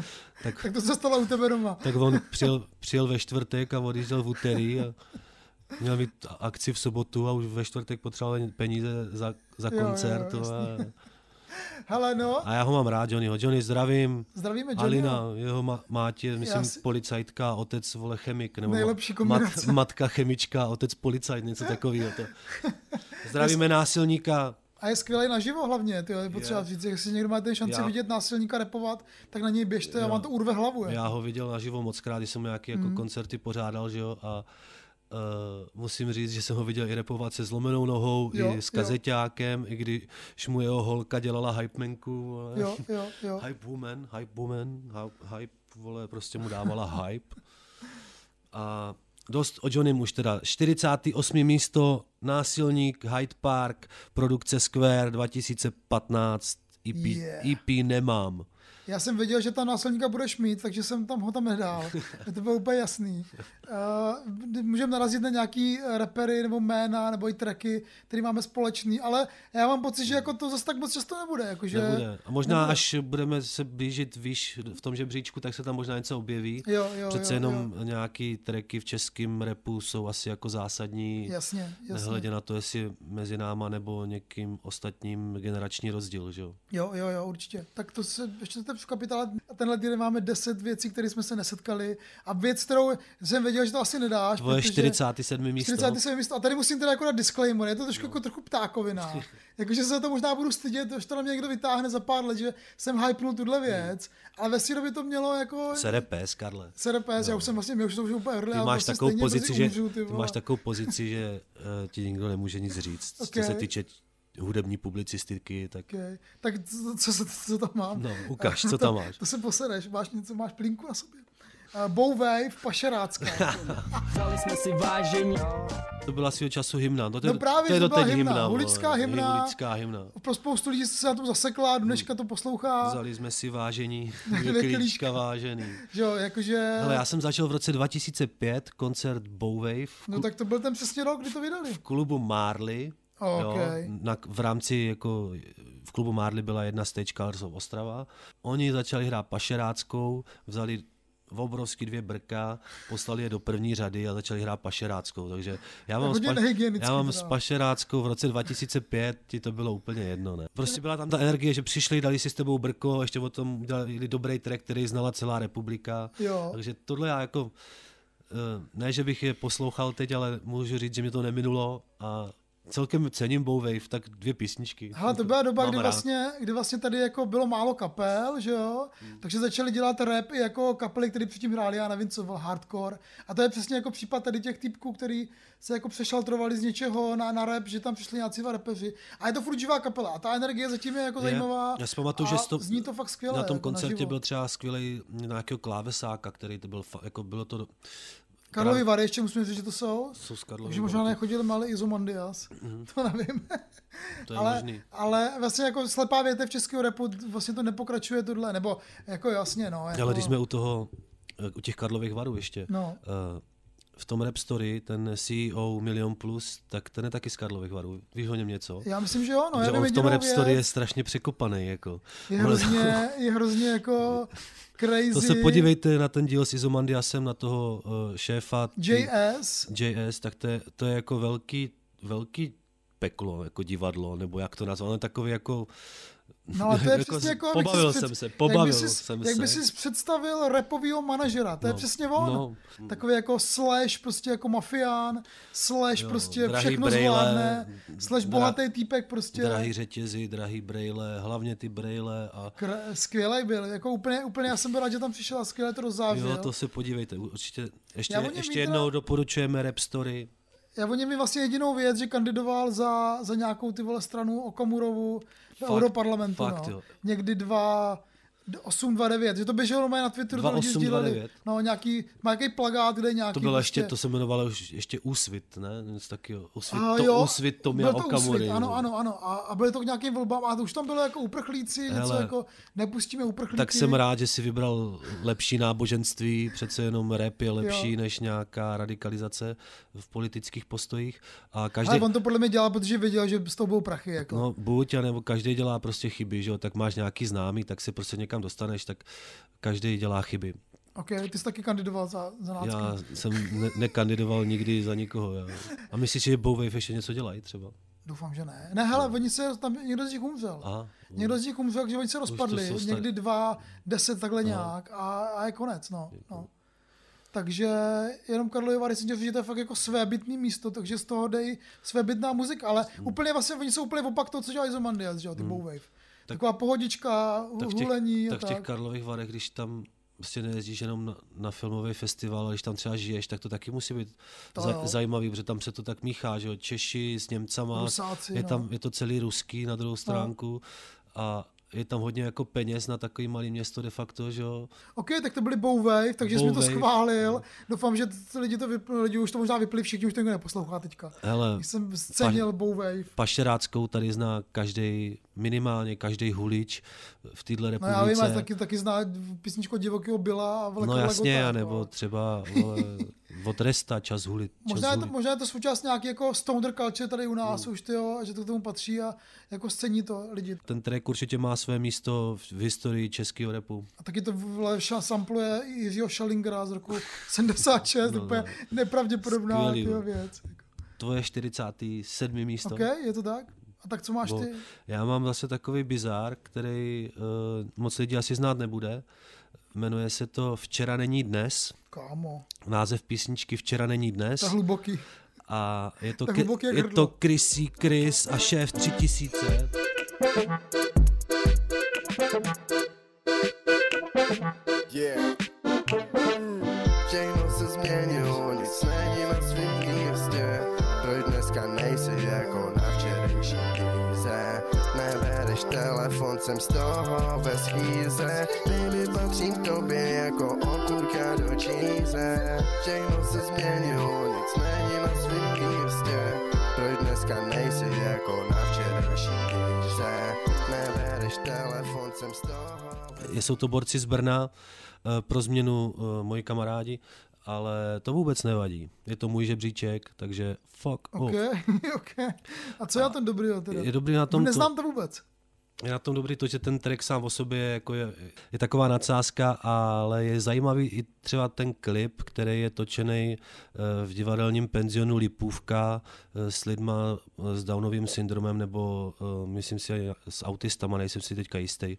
tak, Tak to se stalo u tebe doma. tak on přijel, přijel ve čtvrtek a odjížděl v úterý a měl mít akci v sobotu a už ve čtvrtek potřeboval peníze za, za Jo, jo, koncert. jasně. a, (laughs) Hele, no, a já ho mám rád, Johnnyho. Johnny, zdravím. Zdravíme Johnnyho. Alina, jeho ma- mátě, myslím, si- policajtka, otec, vole, chemik. Nebo Nejlepší mat, kombinace. matka chemička, otec policajt, něco (laughs) takového. To. Zdravíme násilníka. a je skvělý naživo hlavně, ty je potřeba Je. říct, jestli někdo máte šanci Já- vidět násilníka repovat, tak na něj běžte a Jo. vám to urve hlavu. jako. Já ho viděl naživo moc krát, když jsem mu nějaké jako Mhm. koncerty pořádal, že jo, a Uh, musím říct, že jsem ho viděl i repovat se zlomenou nohou, Jo, i s jo. kazeťákem, i když mu jeho holka dělala hypemenku. vole. Jo, jo, jo. (laughs) Hype woman, hype woman, hype, hype, vole, prostě mu dávala hype. A dost o Johnnym už teda. 48. místo, Násilník, Hyde Park, produkce Square 2015, EP, Yeah. EP nemám. Já jsem věděl, že tam násilníka budeš mít, takže jsem tam ho tam nedal. (laughs) to bylo úplně jasný. Uh, můžeme narazit na nějaký eh, repery nebo jména nebo i tracky, které máme společný, ale já mám pocit, že jako to zase tak moc často nebude. Jako, že Nebude. A možná nebude. až budeme se blížit výš v tom žebříčku, tak se tam možná něco objeví. Jo, jo, Přece jo, jenom nějaký tracky v českém repu jsou asi jako zásadní. Jasně, jasně. Nehledě na to, jestli mezi náma nebo někým ostatním generační rozdíl, že jo? Jo, jo, jo, určitě. Tak to se, ještě v kapitále, tenhle týden máme 10 věcí, které jsme se nesetkali a věc, kterou jsem věděl, že to asi nedáš. Tvoje protože- 47. místo. 47. místo. A tady musím teda jako dát disclaimer, je to trošku, jako trochu ptákovina. (laughs) Jakože se za to možná budu stydět, až to na mě někdo vytáhne za pár let, že jsem hypnul tuhle věc, ale ve své době to mělo jako... Serepes, Karle. CRPS, já už jsem vlastně, mě už to už úplně early, Ty máš vlastně takovou pozici, že, umřu, ty ty máš takovou pozici, že uh, ti nikdo nemůže nic říct. Ok. Co se týče hudební publicistiky, tak Okay. Tak co, co, co, co tam mám? No, ukaž, co (laughs) tam máš. To se posereš, máš něco, máš plínku na sobě. Uh, Bowwave, pašerácká. (laughs) Vzali jsme si vážení. to byla svého času hymna. No, to, No právě, to je že byla hymna, hymna. huličská vole. hymna. Huličská hymna. Pro spoustu lidí se na tom zasekla, do dneška to poslouchá. Vzali jsme si vážení, (laughs) klíčka. vážený. Že jo, jakože... Hele, já jsem začal v roce 2005 koncert Bowwave v, No tak to byl ten přesně rok, kdy to vydali. v klubu Marley. Ok. na, v rámci jako v klubu Marley byla jedna stage Colors of Ostrava. Oni začali hrát pašeráckou, vzali v obrovský dvě brka, poslali je do první řady a začali hrát pašeráckou. Takže já mám, nehygienický já mám s pašeráckou v roce 2005, ti to bylo úplně jedno. Ne? Prostě byla tam ta energie, že přišli, dali si s tebou brko, ještě o tom udělali dobrý track, který znala celá republika. Jo. Takže tohle já jako, eh, ne, že bych je poslouchal teď, ale můžu říct, že mě to neminulo a celkem cením Bowwave, tak dvě písničky. Hele, to byla doba, kdy rád. vlastně, kdy vlastně tady jako bylo málo kapel, že jo? Hmm. Takže začali dělat rap i jako kapely, které předtím hráli, já nevím co, byl hardcore. A to je přesně jako případ tady těch typků, který se jako přešaltrovali z něčeho na, na rap, že tam přišli nějací rapeři. A je to furt živá kapela. A ta energie zatím je jako Je. zajímavá. Já si pamatuju, že to, zní to fakt skvěle. na tom jako koncertě naživo. byl třeba skvělý nějakého klávesáka, který to byl, jako bylo to... Karlovy Vary, ještě musím říct, že to jsou. Jsou z Karlovy Takže možná Vary. nechodili malý Izomandias. (laughs) To nevím. To je ale, možný. ale vlastně jako slepá větev českého repu vlastně to nepokračuje tohle, nebo jako jasně, no. Jako, Ale když jsme u toho, eh, u těch Karlových varů ještě, No. eh, v tom Rap Story, ten CEO Milion Plus, tak ten je taky z Karlových varů. Víš o něm něco? Já myslím, že jo, no, já on v tom Rap Story je věc. strašně překopaný. Jako. Je Ono- hrozně, (laughs) je hrozně jako crazy. To se podívejte na ten díl s Izomandiasem, na toho uh, šéfa tý- JS. JS, tak to je, to je jako velký, velký peklo, jako divadlo, nebo jak to nazvat, on je takový jako... No ale to je (laughs) jako přesně jako... Pobavil jsem před- se, jak pobavil sis- jsem Jak by se. si představil repovýho manažera, to je No, přesně on. no. Takový jako slash, prostě jako mafián, slash Jo, prostě všechno brejle, zvládne, slash dra- bohatý týpek prostě. Drahý řetězy, drahý brejle, hlavně ty brejle a... Kr- skvělej byl, jako úplně, úplně, já jsem byl rád, že tam přišel a skvěle to rozzářil. Jo, to se podívejte, určitě. Ještě, ještě vím jednou teda- doporučujeme Rap Story. Já o něm vím vlastně jedinou věc, že kandidoval za, za nějakou ty vole stranu Okamurovu Fakt, Europarlamentu. fakt, no. jo. Někdy dva, 829, že to běželo na Twitteru, to lidi 2829. sdíleli. No, nějaký, má nějaký plagát, kde nějaký To bylo prostě, ještě, to se jmenovalo už ještě Úsvit, ne? Něco takového. Úsvit, a to, jo, úsvit Tomia to Okamury. Úsvit, ano, no. ano, ano. A, a byly to k nějakým volbám a to už tam bylo jako uprchlíci, něco Hele, jako nepustíme uprchlíky. Tak jsem rád, že si vybral lepší náboženství, přece jenom rap je lepší Jo. než nějaká radikalizace v politických postojích. A každý, Ale on to podle mě dělal, protože věděl, že s tou budou prachy. Jako. no buď, nebo každý dělá prostě chyby, že jo? tak máš nějaký známý, tak se prostě někam dostaneš, tak každý dělá chyby. OK, ty jsi taky kandidoval za, za nácky. Já jsem ne- nekandidoval nikdy za nikoho. Já. A myslíš, že Bowwave ještě něco dělají třeba? Doufám, že ne. Ne, hele, oni se, tam někdo z nich umřel. Aha. Někdo z nich umřel, takže oni se rozpadli. starý- Někdy dva, deset takhle nějak a, a je konec, no. no. Takže jenom Karlovy Vary říct, že to je fakt jako svébytný místo, takže z toho dej svébytná muzika, ale Hmm. úplně vlastně, oni jsou úplně opak toho, co dělá Izomandias, že jo, ty Bowwave. Taková pohodička, Tak těch, hulení a tak v tak. těch Karlových Varech, když tam prostě nejezdíš jenom na, na filmový festival, ale když tam třeba žiješ, tak to taky musí být To za, jo. zajímavý, protože tam se to tak míchá, že jo, Češi s Němcama, Rusáci, je, no. tam, je to celý ruský na druhou stránku a je tam hodně jako peněz na takový malý město de facto, že jo. OK, tak to byly Bowwave, takže jsi mi to schválil. Doufám, že lidi to vypli, lidi už to možná vypli, všichni už to nikdo neposlouchá teďka. Hele, Jsem scenil Bowwave. Pašeráckou tady zná každý minimálně každý hulič v této No republice. já vím, ale taky, taky zná písničku od divokého Byla a no jasně, Legota, no. třeba vole, (laughs) od Resta čas hulit. Čas Možná je, to, hulit. možná je to součást nějaký jako stoner culture tady u nás už, tyjo, že to k tomu patří a jako scení to lidi. Ten track určitě má své místo v, historii českého repu. A taky to vle, ša- sampluje Jiřího Schallingera z roku (laughs) 76, no, úplně nepravděpodobná Skvělý, tyjo, no. věc. Tvoje 47. místo. OK, je to tak? A tak co máš Bo ty? Já mám zase takový bizár, který uh, moc lidí asi znát nebude. Jmenuje se to Včera není dnes. Kámo, Název písničky Včera není dnes. to je hluboký. A je to, jak je to Chrissy Chris a šéf 3000. Yeah. Všechno se změnilo, Nebereš telefon, jsem z toho ve schýze. Baby, patřím tobě jako okurka do číze. Všechno se změnilo, nic není na svým místě. Proč dneska nejsi jako na včerejší kýze? Nebereš telefon, jsem z toho Jsou to borci z Brna, eh, pro změnu eh, moji kamarádi, ale to vůbec nevadí. Je to můj žebříček, takže fuck OK, off. (laughs) OK. A co je na tom dobrý? Teda? Je dobrý na tom to- Neznám to vůbec. Je na tom dobrý to, že ten track sám o sobě je, jako je, je taková nadsázka, ale je zajímavý i třeba ten klip, který je točený v divadelním penzionu Lipůvka eh, s lidma eh, s Downovým syndromem nebo eh, myslím si s autistama, nejsem si teďka jistý,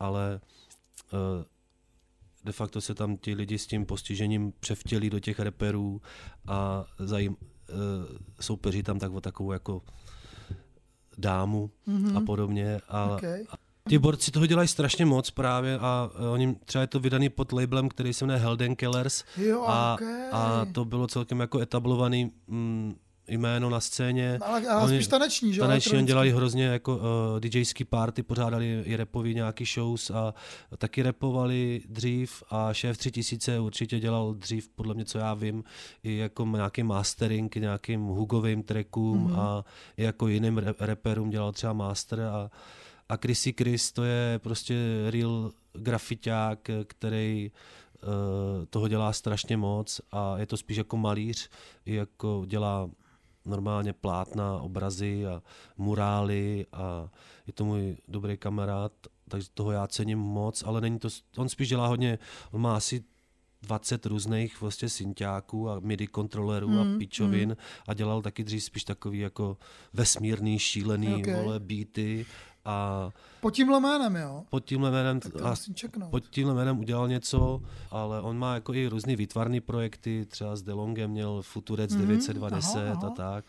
ale eh, de facto se tam ti lidi s tím postižením převtělí do těch reperů a zajím, eh, soupeří tam tak o takovou jako dámu Mhm. a podobně. A, Okay. a ti borci toho dělají strašně moc právě a eh, oni třeba je to vydaný pod labelem, který se jmenuje Helden Killers Jo, a, okay. a to bylo celkem jako etablovaný mm, jméno na scéně. Ale- ale spíš taneční, že jo, Taneční, oni dělali hrozně jako uh, DJský party, pořádali i repový nějaký shows a taky repovali dřív a šéf 3000 určitě dělal dřív, podle mě, co já vím, i jako nějaký mastering nějakým hugovým trackům Mhm. a i jako jiným re- reperům dělal třeba master a, a Chrissy Chris to je prostě real grafiťák, který uh, toho dělá strašně moc a je to spíš jako malíř, jako dělá normálně plátna, obrazy a murály a je to můj dobrý kamarád, takže toho já cením moc, ale není to, on spíš dělá hodně, on má asi 20 různých vlastně synťáků a MIDI kontrolerů Mm, a pičovin mm. a dělal taky dřív spíš takový jako vesmírný, šílený Okay. vole beaty a Pod tímhle jménem, jo? pod tímhle jménem, a pod tímhle jménem udělal něco, ale on má jako i různý výtvarný projekty, třeba s DeLongem měl Futurec Mhm, 920 aha, aha. a tak.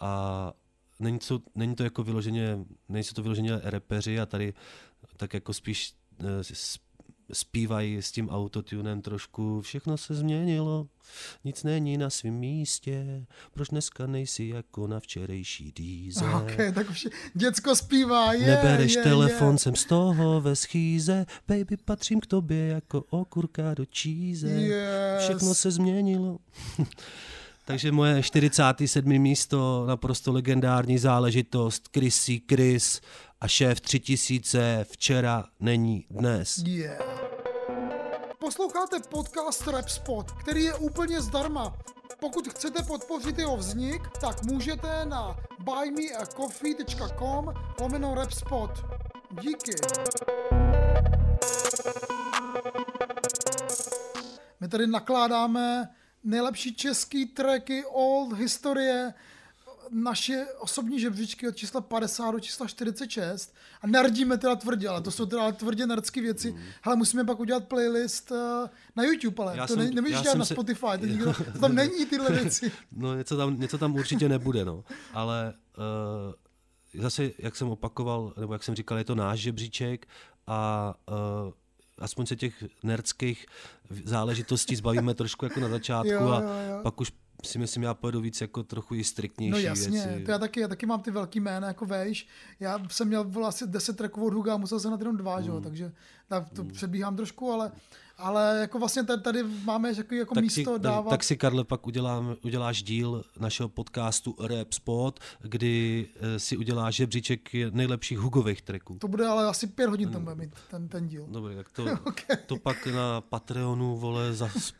A není to, není to jako vyloženě, nejsou to vyloženě repeři a tady tak jako spíš eh, zpívají s tím autotunem trošku, všechno se změnilo, nic není na svém místě, proč dneska nejsi jako na včerejší dýze. OK, tak už děcko zpívá, je, Nebereš je, telefon, je. jsem z toho ve schýze, baby, patřím k tobě jako okurka do číze. Yes. Všechno se změnilo. (laughs) Takže moje 47. místo, naprosto legendární záležitost, Chrissy Chris a šéf 3000, včera není dnes. Yeah. Posloucháte podcast Rap Spot, který je úplně zdarma. Pokud chcete podpořit jeho vznik, tak můžete na buymeacoffee.com lomeno Rapspot. Díky. My tady nakládáme nejlepší český tracky old historie, naše osobní žebříčky od čísla 50 do čísla 46 a nerdíme teda tvrdě, ale to jsou teda tvrdě nerdské věci. Mm. Ale musíme pak udělat playlist uh, na YouTube, ale Já to jsem- ne, nemůžeš dělat na se- Spotify, to, (laughs) nikdo, to tam není tyhle věci. (laughs) No něco tam, něco tam určitě nebude, no. Ale uh, zase, jak jsem opakoval, nebo jak jsem říkal, je to náš žebříček a uh, aspoň se těch nerdských záležitostí zbavíme trošku jako na začátku Jo, a jo, jo. pak už si myslím, já pojedu víc jako trochu i striktnější No jasně, věci. to já taky, já taky mám ty velký jména, jako vejš. Já jsem měl asi 10 tracků od Huga a musel jsem na jenom dva, Hmm. že jo, takže tak to předbíhám trošku, ale, ale jako vlastně tady, tady máme jako, jako tak, místo si, dávat. tak si, Karle, pak udělám, uděláš díl našeho podcastu Rap Spot, kdy eh, si uděláš žebříček nejlepších hugových tracků. To bude ale asi pět hodin, tam bude mít ten, ten díl. Dobrý, tak to, (laughs) to pak na Patreonu, vole,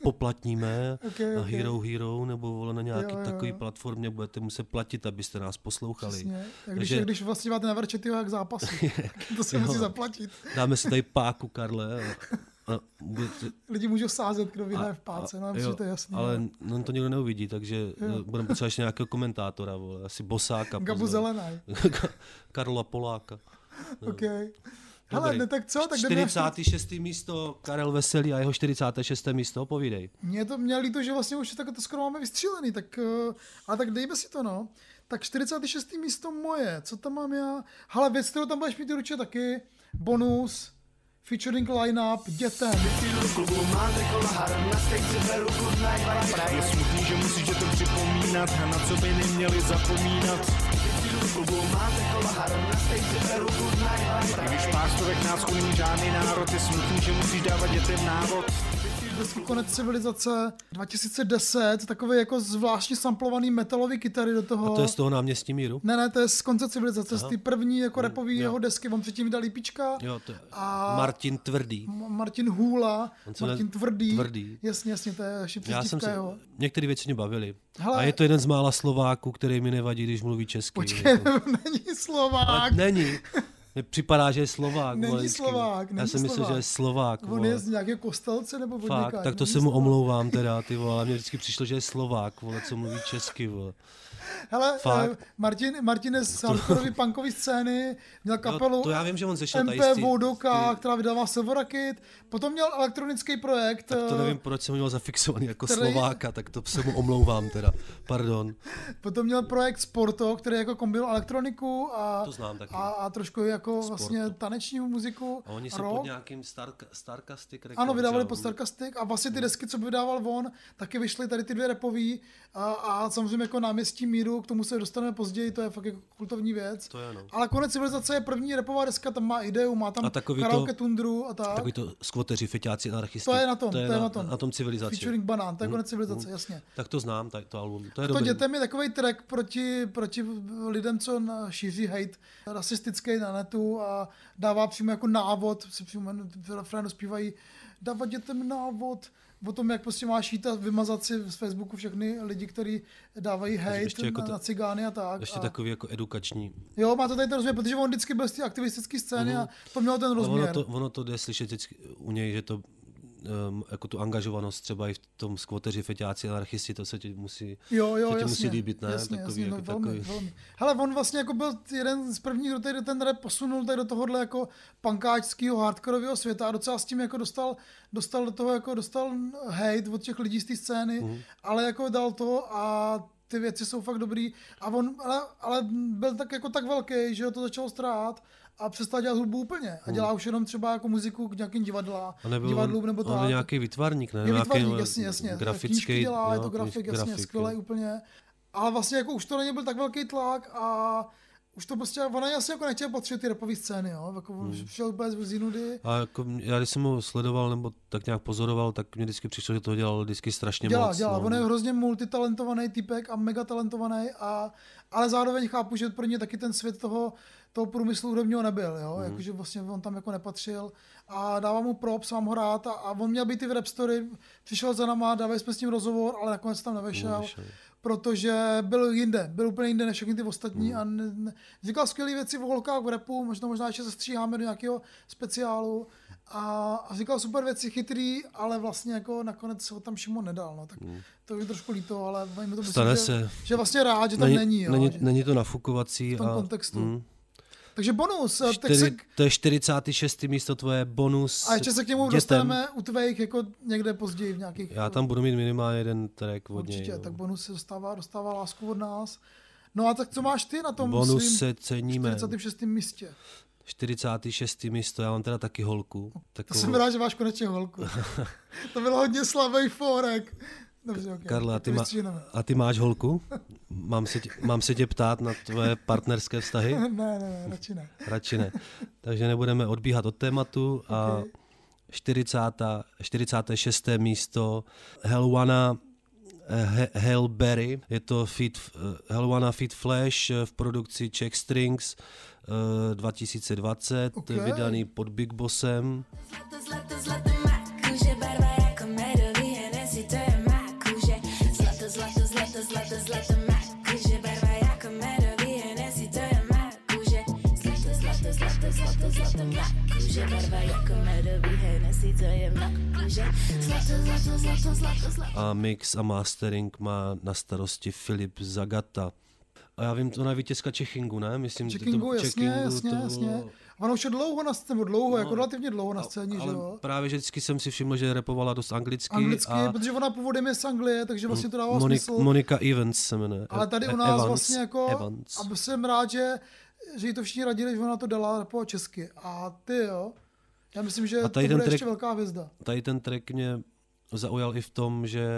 poplatníme, Ok, na. Hero Hero, nebo vole na nějaký Jo, jo, takový jo. platformě budete muset platit, abyste nás poslouchali. Přesně. Jak když, jak když vlastně máte na Verčetyho jak zápasy, (laughs) to se musí zaplatit. Dáme si tady páku, Karle. A, a budete, Lidi můžou sázet, kdo vyhraje v páce, no, myslím, že to je jasný. ale no, to nikdo neuvidí, takže eh, budeme potřebovat ještě nějakého komentátora, vole, asi Bosáka. Gabu. Zelenaj. (laughs) Karla Poláka. (laughs) No. OK. Hele, Dobrý. ne, tak co? Tak jdeme na 46. místo, Karel Veselý a jeho 46. místo, povídej. Mně to mě líto, že vlastně už tak to skoro máme vystřílený, tak, eh, ale tak dejme si to, no. Tak 46. místo moje, co tam mám já? Hele, věc, kterou tam budeš mít určitě taky, bonus, featuring line-up, dětem. Je smutný, že musíš dětem připomínat, na co by neměli zapomínat. Když pástovek nácku není žádný národ, je smutný, že musíš dávat dětem návod. Desku Konec civilizace 2010, takový jako zvláštně samplovaný metalový kytary do toho. A to je z toho náměstí míru? Ne, ne, to je z konce civilizace, z Aha. té první jako repový jo. jeho desky, on předtím vydal lípička. Jo, to je A- Martin Tvrdý. M- Martin Hůla, se Martin Tvrdý. Tvrdý. Jasně, jasně, to je ještě Já jsem si, jeho. některé věci mě bavily. Hele- A je to jeden z mála Slováků, který mi nevadí, když mluví česky. Počkej, Jako- (laughs) není Slovák. Ale není. Mně připadá, že je Slovák. Není vždycky. Slovák, Já není jsem myslel, že je Slovák. On vole. je z nějakého kostelce nebo od Fakt, tak to se mu omlouvám (laughs) teda, ty vole, ale mně vždycky přišlo, že je Slovák, vole, co mluví česky, vole. Hele, Fakt. eh, Martin, Martin je z (laughs) hardcoreový punkové scény, měl kapelu to já vím, že on zešel tady MP tý- Vodoka, která vydává Silverakit, potom měl elektronický projekt, Tak to eh, nevím, proč jsem ho měl zafixovaný jako který- Slováka, tak to se mu omlouvám teda. Pardon. potom měl projekt Sporto, který jako kombinoval elektroniku a, To znám taky. a, a trošku jako Sporto. vlastně taneční muziku, A oni jsou rock. pod nějakým Star, Starcastic Records. Ano, vydávali pod Starcastic a vlastně ty desky, co by vydával on, taky vyšly tady ty dvě repový a, a samozřejmě jako náměstí míru, k tomu se dostaneme později, to je fakt jako kultovní věc. To je ano. Ale konec civilizace je první repová deska, tam má ideu, má tam A takový to- karaoke tundru a tak. Takový to skvoteři, feťáci, anarchisti. To je na tom, to je, na, tom. na tom civilizaci. Featuring banán, to je Mhm, konec civilizace, mhm. jasně. Tak to znám, taj, to album. To je To dětem je takový track proti, proti lidem, co na- šíří hate rasistický na netu a dává přímo jako návod, si přímo refrénu zpívají, dávat dětem návod, o tom, jak prostě máš jít a vymazat si z Facebooku všechny lidi, kteří dávají hate jako na, ta- na cigány a tak. Ještě a... takový jako edukační. Jo, má to tady ten rozměr, protože on vždycky byl z té aktivistické scény Mhm. a to mělo ten A rozměr. Ono to, ono to jde slyšet vždycky u něj, že to um, jako tu angažovanost třeba i v tom skvoteři, feťáci, anarchisti, to se ti musí, Jo, jo, to ti jasně, musí líbit, ne? Jasně, takový, jasně, no, jako, velmi, takový. velmi. Hele, on vlastně jako byl jeden z prvních, kdo tady ten rap posunul tady do tohohle jako punkáčského hardcoreového světa a docela s tím jako dostal, dostal do toho jako dostal hate od těch lidí z té scény, Mhm. ale jako dal to a ty věci jsou fakt dobrý a on, ale, ale byl tak jako tak velký, že ho to začalo strát a přestal dělat hudbu úplně a dělá už jenom třeba jako muziku k nějakým divadla, A nebyl divadlům on, nebo on je tak. nějaký vytvarník, ne? Je no, jasně, jasně. Grafický, dělá, je jo, to grafik, jasně, grafik, skvělý úplně. Ale vlastně jako už to na ně byl tak velký tlak a už to prostě, ona asi jako nechtěl patřit ty rapové scény, jo, jako on Hmm. přišel úplně z jinudy. A jako, já když jsem ho sledoval nebo tak nějak pozoroval, tak mě vždycky přišlo, že to dělal vždycky strašně Dělá, moc. dělá, no. on je hrozně multitalentovaný typek a mega talentovaný, a, ale zároveň chápu, že pro ně taky ten svět toho, toho průmyslu hudebního nebyl, jo? Mhm. Jakože vlastně on tam jako nepatřil a dávám mu props, mám ho rád a, a on měl být i v rap story, přišel za náma, dávali jsme s ním rozhovor, ale nakonec tam nevešel. Nevyšel. protože byl jinde, byl úplně jinde než všechny ty ostatní a ne, ne, říkal skvělé věci o holkách v rapu, možná možná ještě zastříháme do nějakého speciálu a, a říkal super věci, chytrý, ale vlastně jako nakonec ho tam Šimon nedal, no, tak to je trošku líto, ale mi to myslím, Stane že, se. že vlastně rád, že tam není, není jo, není, že, není to nafukovací. v tom a, kontextu. mm. Takže bonus, tak Čtyři, se, To je 46. místo tvoje bonus. a ještě se k němu dětem. dostaneme u tvých jako někde později v nějakých... Já tam budu mít minimálně jeden track od Určitě, něj. tak bonus se dostává, dostává lásku od nás. No a tak co máš ty na tom Bonus svým se ceníme. 46. místě? 46. místo, já mám teda taky holku. To Takovou... jsem rád, že máš konečně holku. (laughs) to bylo hodně slabý forek. Dobře, okay. Karla, a ty, má, a ty máš holku? Mám se, tě, mám se tě ptát na tvoje partnerské vztahy? (laughs) ne, ne, ne, radši ne. Radši ne. Takže nebudeme odbíhat od tématu. A 40. 46. místo Helwana eh, He- Hellberry. Je to feed, eh, Helwana Feed Flash eh, v produkci Czech Strings eh, 2020, Ok. vydaný pod Big Bossem. Zlato, zlato, zlato má a mix a mastering má na starosti Filip Zagata. A já vím, to na vítězka Čechingu, ne? Myslím, že Checkingu, to, jasně, Checkingu jasně, to jasně. Ona už je dlouho na scéně, dlouho, jako relativně dlouho na scéně, že ale jo? právě že vždycky jsem si všiml, že repovala dost anglicky. Anglicky, a protože ona původem je z Anglie, takže vlastně to dává Monik, smysl. Monika Evans se jmenuje. Ale tady u E- nás Evans, vlastně jako, Evans. aby jsem rád, že, že jí to všichni radili, že ona to dala repovat česky. A ty jo, já myslím, že A to tady bude ten ještě track- velká hvězda. Tady ten track mě zaujal i v tom, že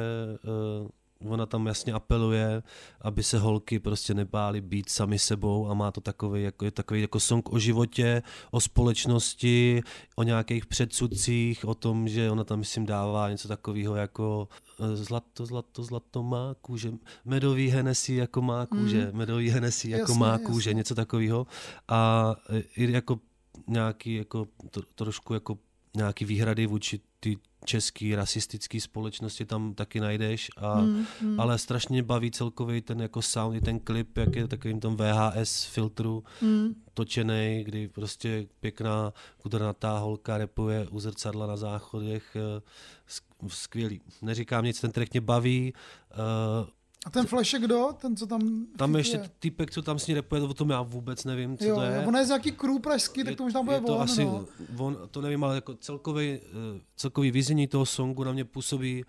uh, ona tam jasně apeluje, aby se holky prostě nebály být sami sebou a má to takový jako, je takový jako song o životě, o společnosti, o nějakých předsudcích, o tom, že ona tam myslím dává něco takového jako eh, zlato, zlato, zlato má kůže, medový Hennessy jako má kůže, Mm. medový Hennessy jako Jasně, má jasně. kůže, něco takového. A eh, i jako nějaký jako to, trošku jako nějaký výhrady vůči ty český rasistický společnosti tam taky najdeš, a, Hmm, hmm. ale strašně baví celkový ten jako sound, i ten klip, jak je takovým tom VHS filtru Hmm. točený, kdy prostě pěkná kudrnatá holka repuje u zrcadla na záchodech, eh, sk- skvělý. Neříkám nic, ten track mě baví, eh, A ten Flash je kdo? Ten, co tam tam je ještě týpek, co tam s ní repuje, o tom já vůbec nevím, co jo, to je. Ona je z nějaký crew pražský, tak to možná bude je to on, asi, no. on, to nevím, ale jako celkový, eh, celkový vyznění toho songu na mě působí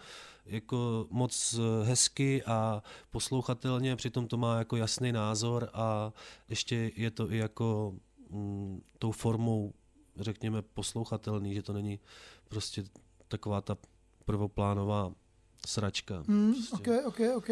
jako moc eh, hezky a poslouchatelně, přitom to má jako jasný názor a ještě je to i jako mm, tou formou, řekněme, poslouchatelný, že to není prostě taková ta prvoplánová sračka. Hmm, prostě. ok, ok, ok.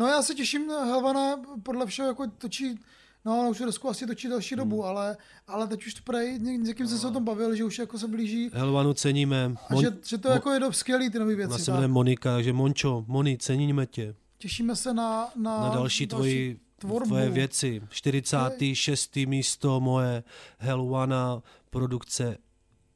No já se těším, Helvana podle všeho jako točí, no ona už tu desku asi točí další Hmm. dobu, ale, ale teď už to prej, s někým jsem se o tom bavil, že už jako se blíží Helvanu ceníme. a že, že to jako je do skvělý ty nové Ona věci. se jmenuje. Monika, takže Mončo, Moni, ceníme tě. Těšíme se na, na, na další tvoji, tvorbu. tvoje věci. 46. místo moje Helwana, produkce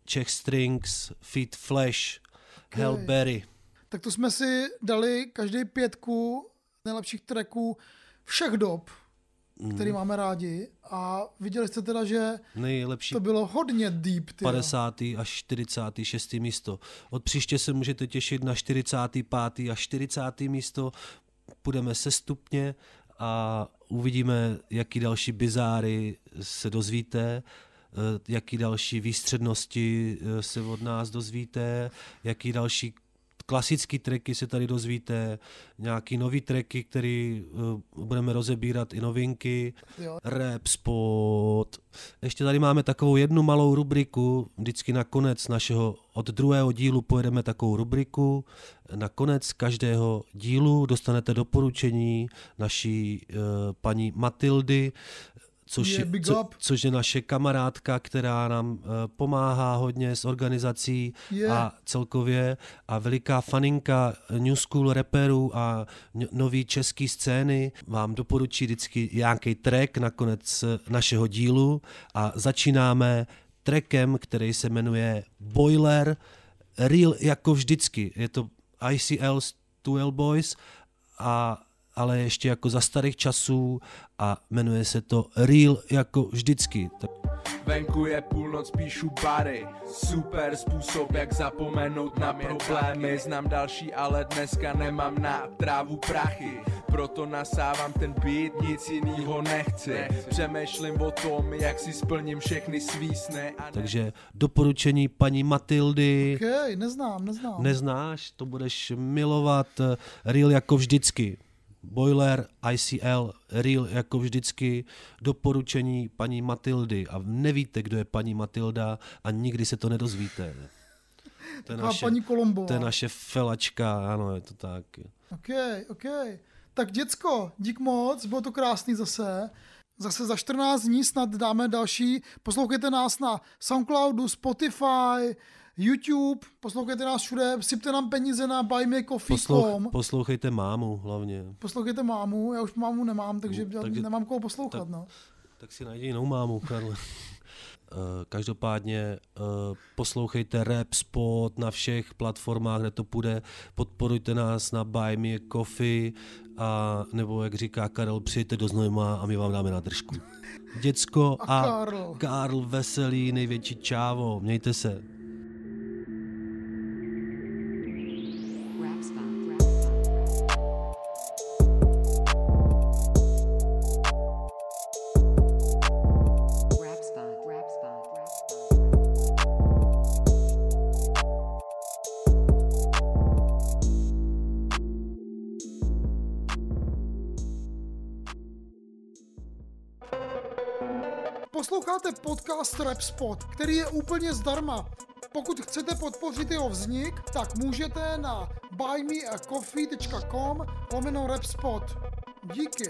Czech Strings, Feed Flash, Okay. Hellberry. Tak to jsme si dali každý pětku nejlepších tracků všech dob, Mm. který máme rádi. A viděli jste teda, že Nejlepší to bylo hodně deep. Tyjo. 50. až 46. místo. Od příště se můžete těšit na 45. a 40. místo. Půjdeme sestupně a uvidíme, jaký další bizáry se dozvíte, eh, jaký další výstřednosti eh, se od nás dozvíte, jaký další klasický tracky se tady dozvíte, nějaký nový tracky, který uh, budeme rozebírat i novinky, Jo. rap spot. Ještě tady máme takovou jednu malou rubriku, vždycky na konec našeho, od druhého dílu pojedeme takovou rubriku, na konec každého dílu dostanete doporučení naší uh, paní Matildy, což, Je co, což je naše kamarádka, která nám uh, pomáhá hodně s organizací Je. a celkově. A veliká faninka New School rapperů a nový český scény. Vám doporučí vždycky nějaký track na konec našeho dílu. A začínáme trackem, který se jmenuje Boiler, Real jako vždycky. Je to ICL 12 Boys. A ale ještě jako za starých časů a jmenuje se to Real jako vždycky. Tak Venku je půlnoc, píšu bary Super způsob, jak zapomenout na problémy Znám další, ale dneska nemám na trávu prachy Proto nasávám ten beat, nic jinýho nechci Přemýšlím o tom, jak si splním všechny svý sny Takže doporučení paní Matildy. Ok, neznám, neznám. Neznáš, to budeš milovat. eh, Real jako vždycky. Boiler, ICL, Real jako vždycky, doporučení paní Matildy a nevíte, kdo je paní Matilda a nikdy se to nedozvíte. To je Taková paní Kolombová. To je naše felačka, ano, je to tak. OK, OK. Tak děcko, dík moc, bylo to krásný zase. Zase za 14 dní snad dáme další. Poslouchejte nás na Soundcloudu, Spotify, YouTube, poslouchejte nás všude, sypte nám peníze na buymeacoffee.com. Poslouch, poslouchejte mámu hlavně. Poslouchejte mámu, já už mámu nemám, takže, No, takže- nemám koho poslouchat. tak- no. Tak si najdi jinou mámu, Karle. (laughs) Eh, Každopádně eh, poslouchejte Rap Spot na všech platformách, kde to půjde. Podporujte nás na Buy Me Coffee a nebo jak říká Karel, přijďte do Znojma a my vám dáme na držku. (laughs) Děcko A a, Karl. Karl Veselý, největší čávo. Mějte se. Podcast Rap Spot, který je úplně zdarma. Pokud chcete podpořit jeho vznik, tak můžete na buymeacoffee.com lomeno Rap Spot. Díky.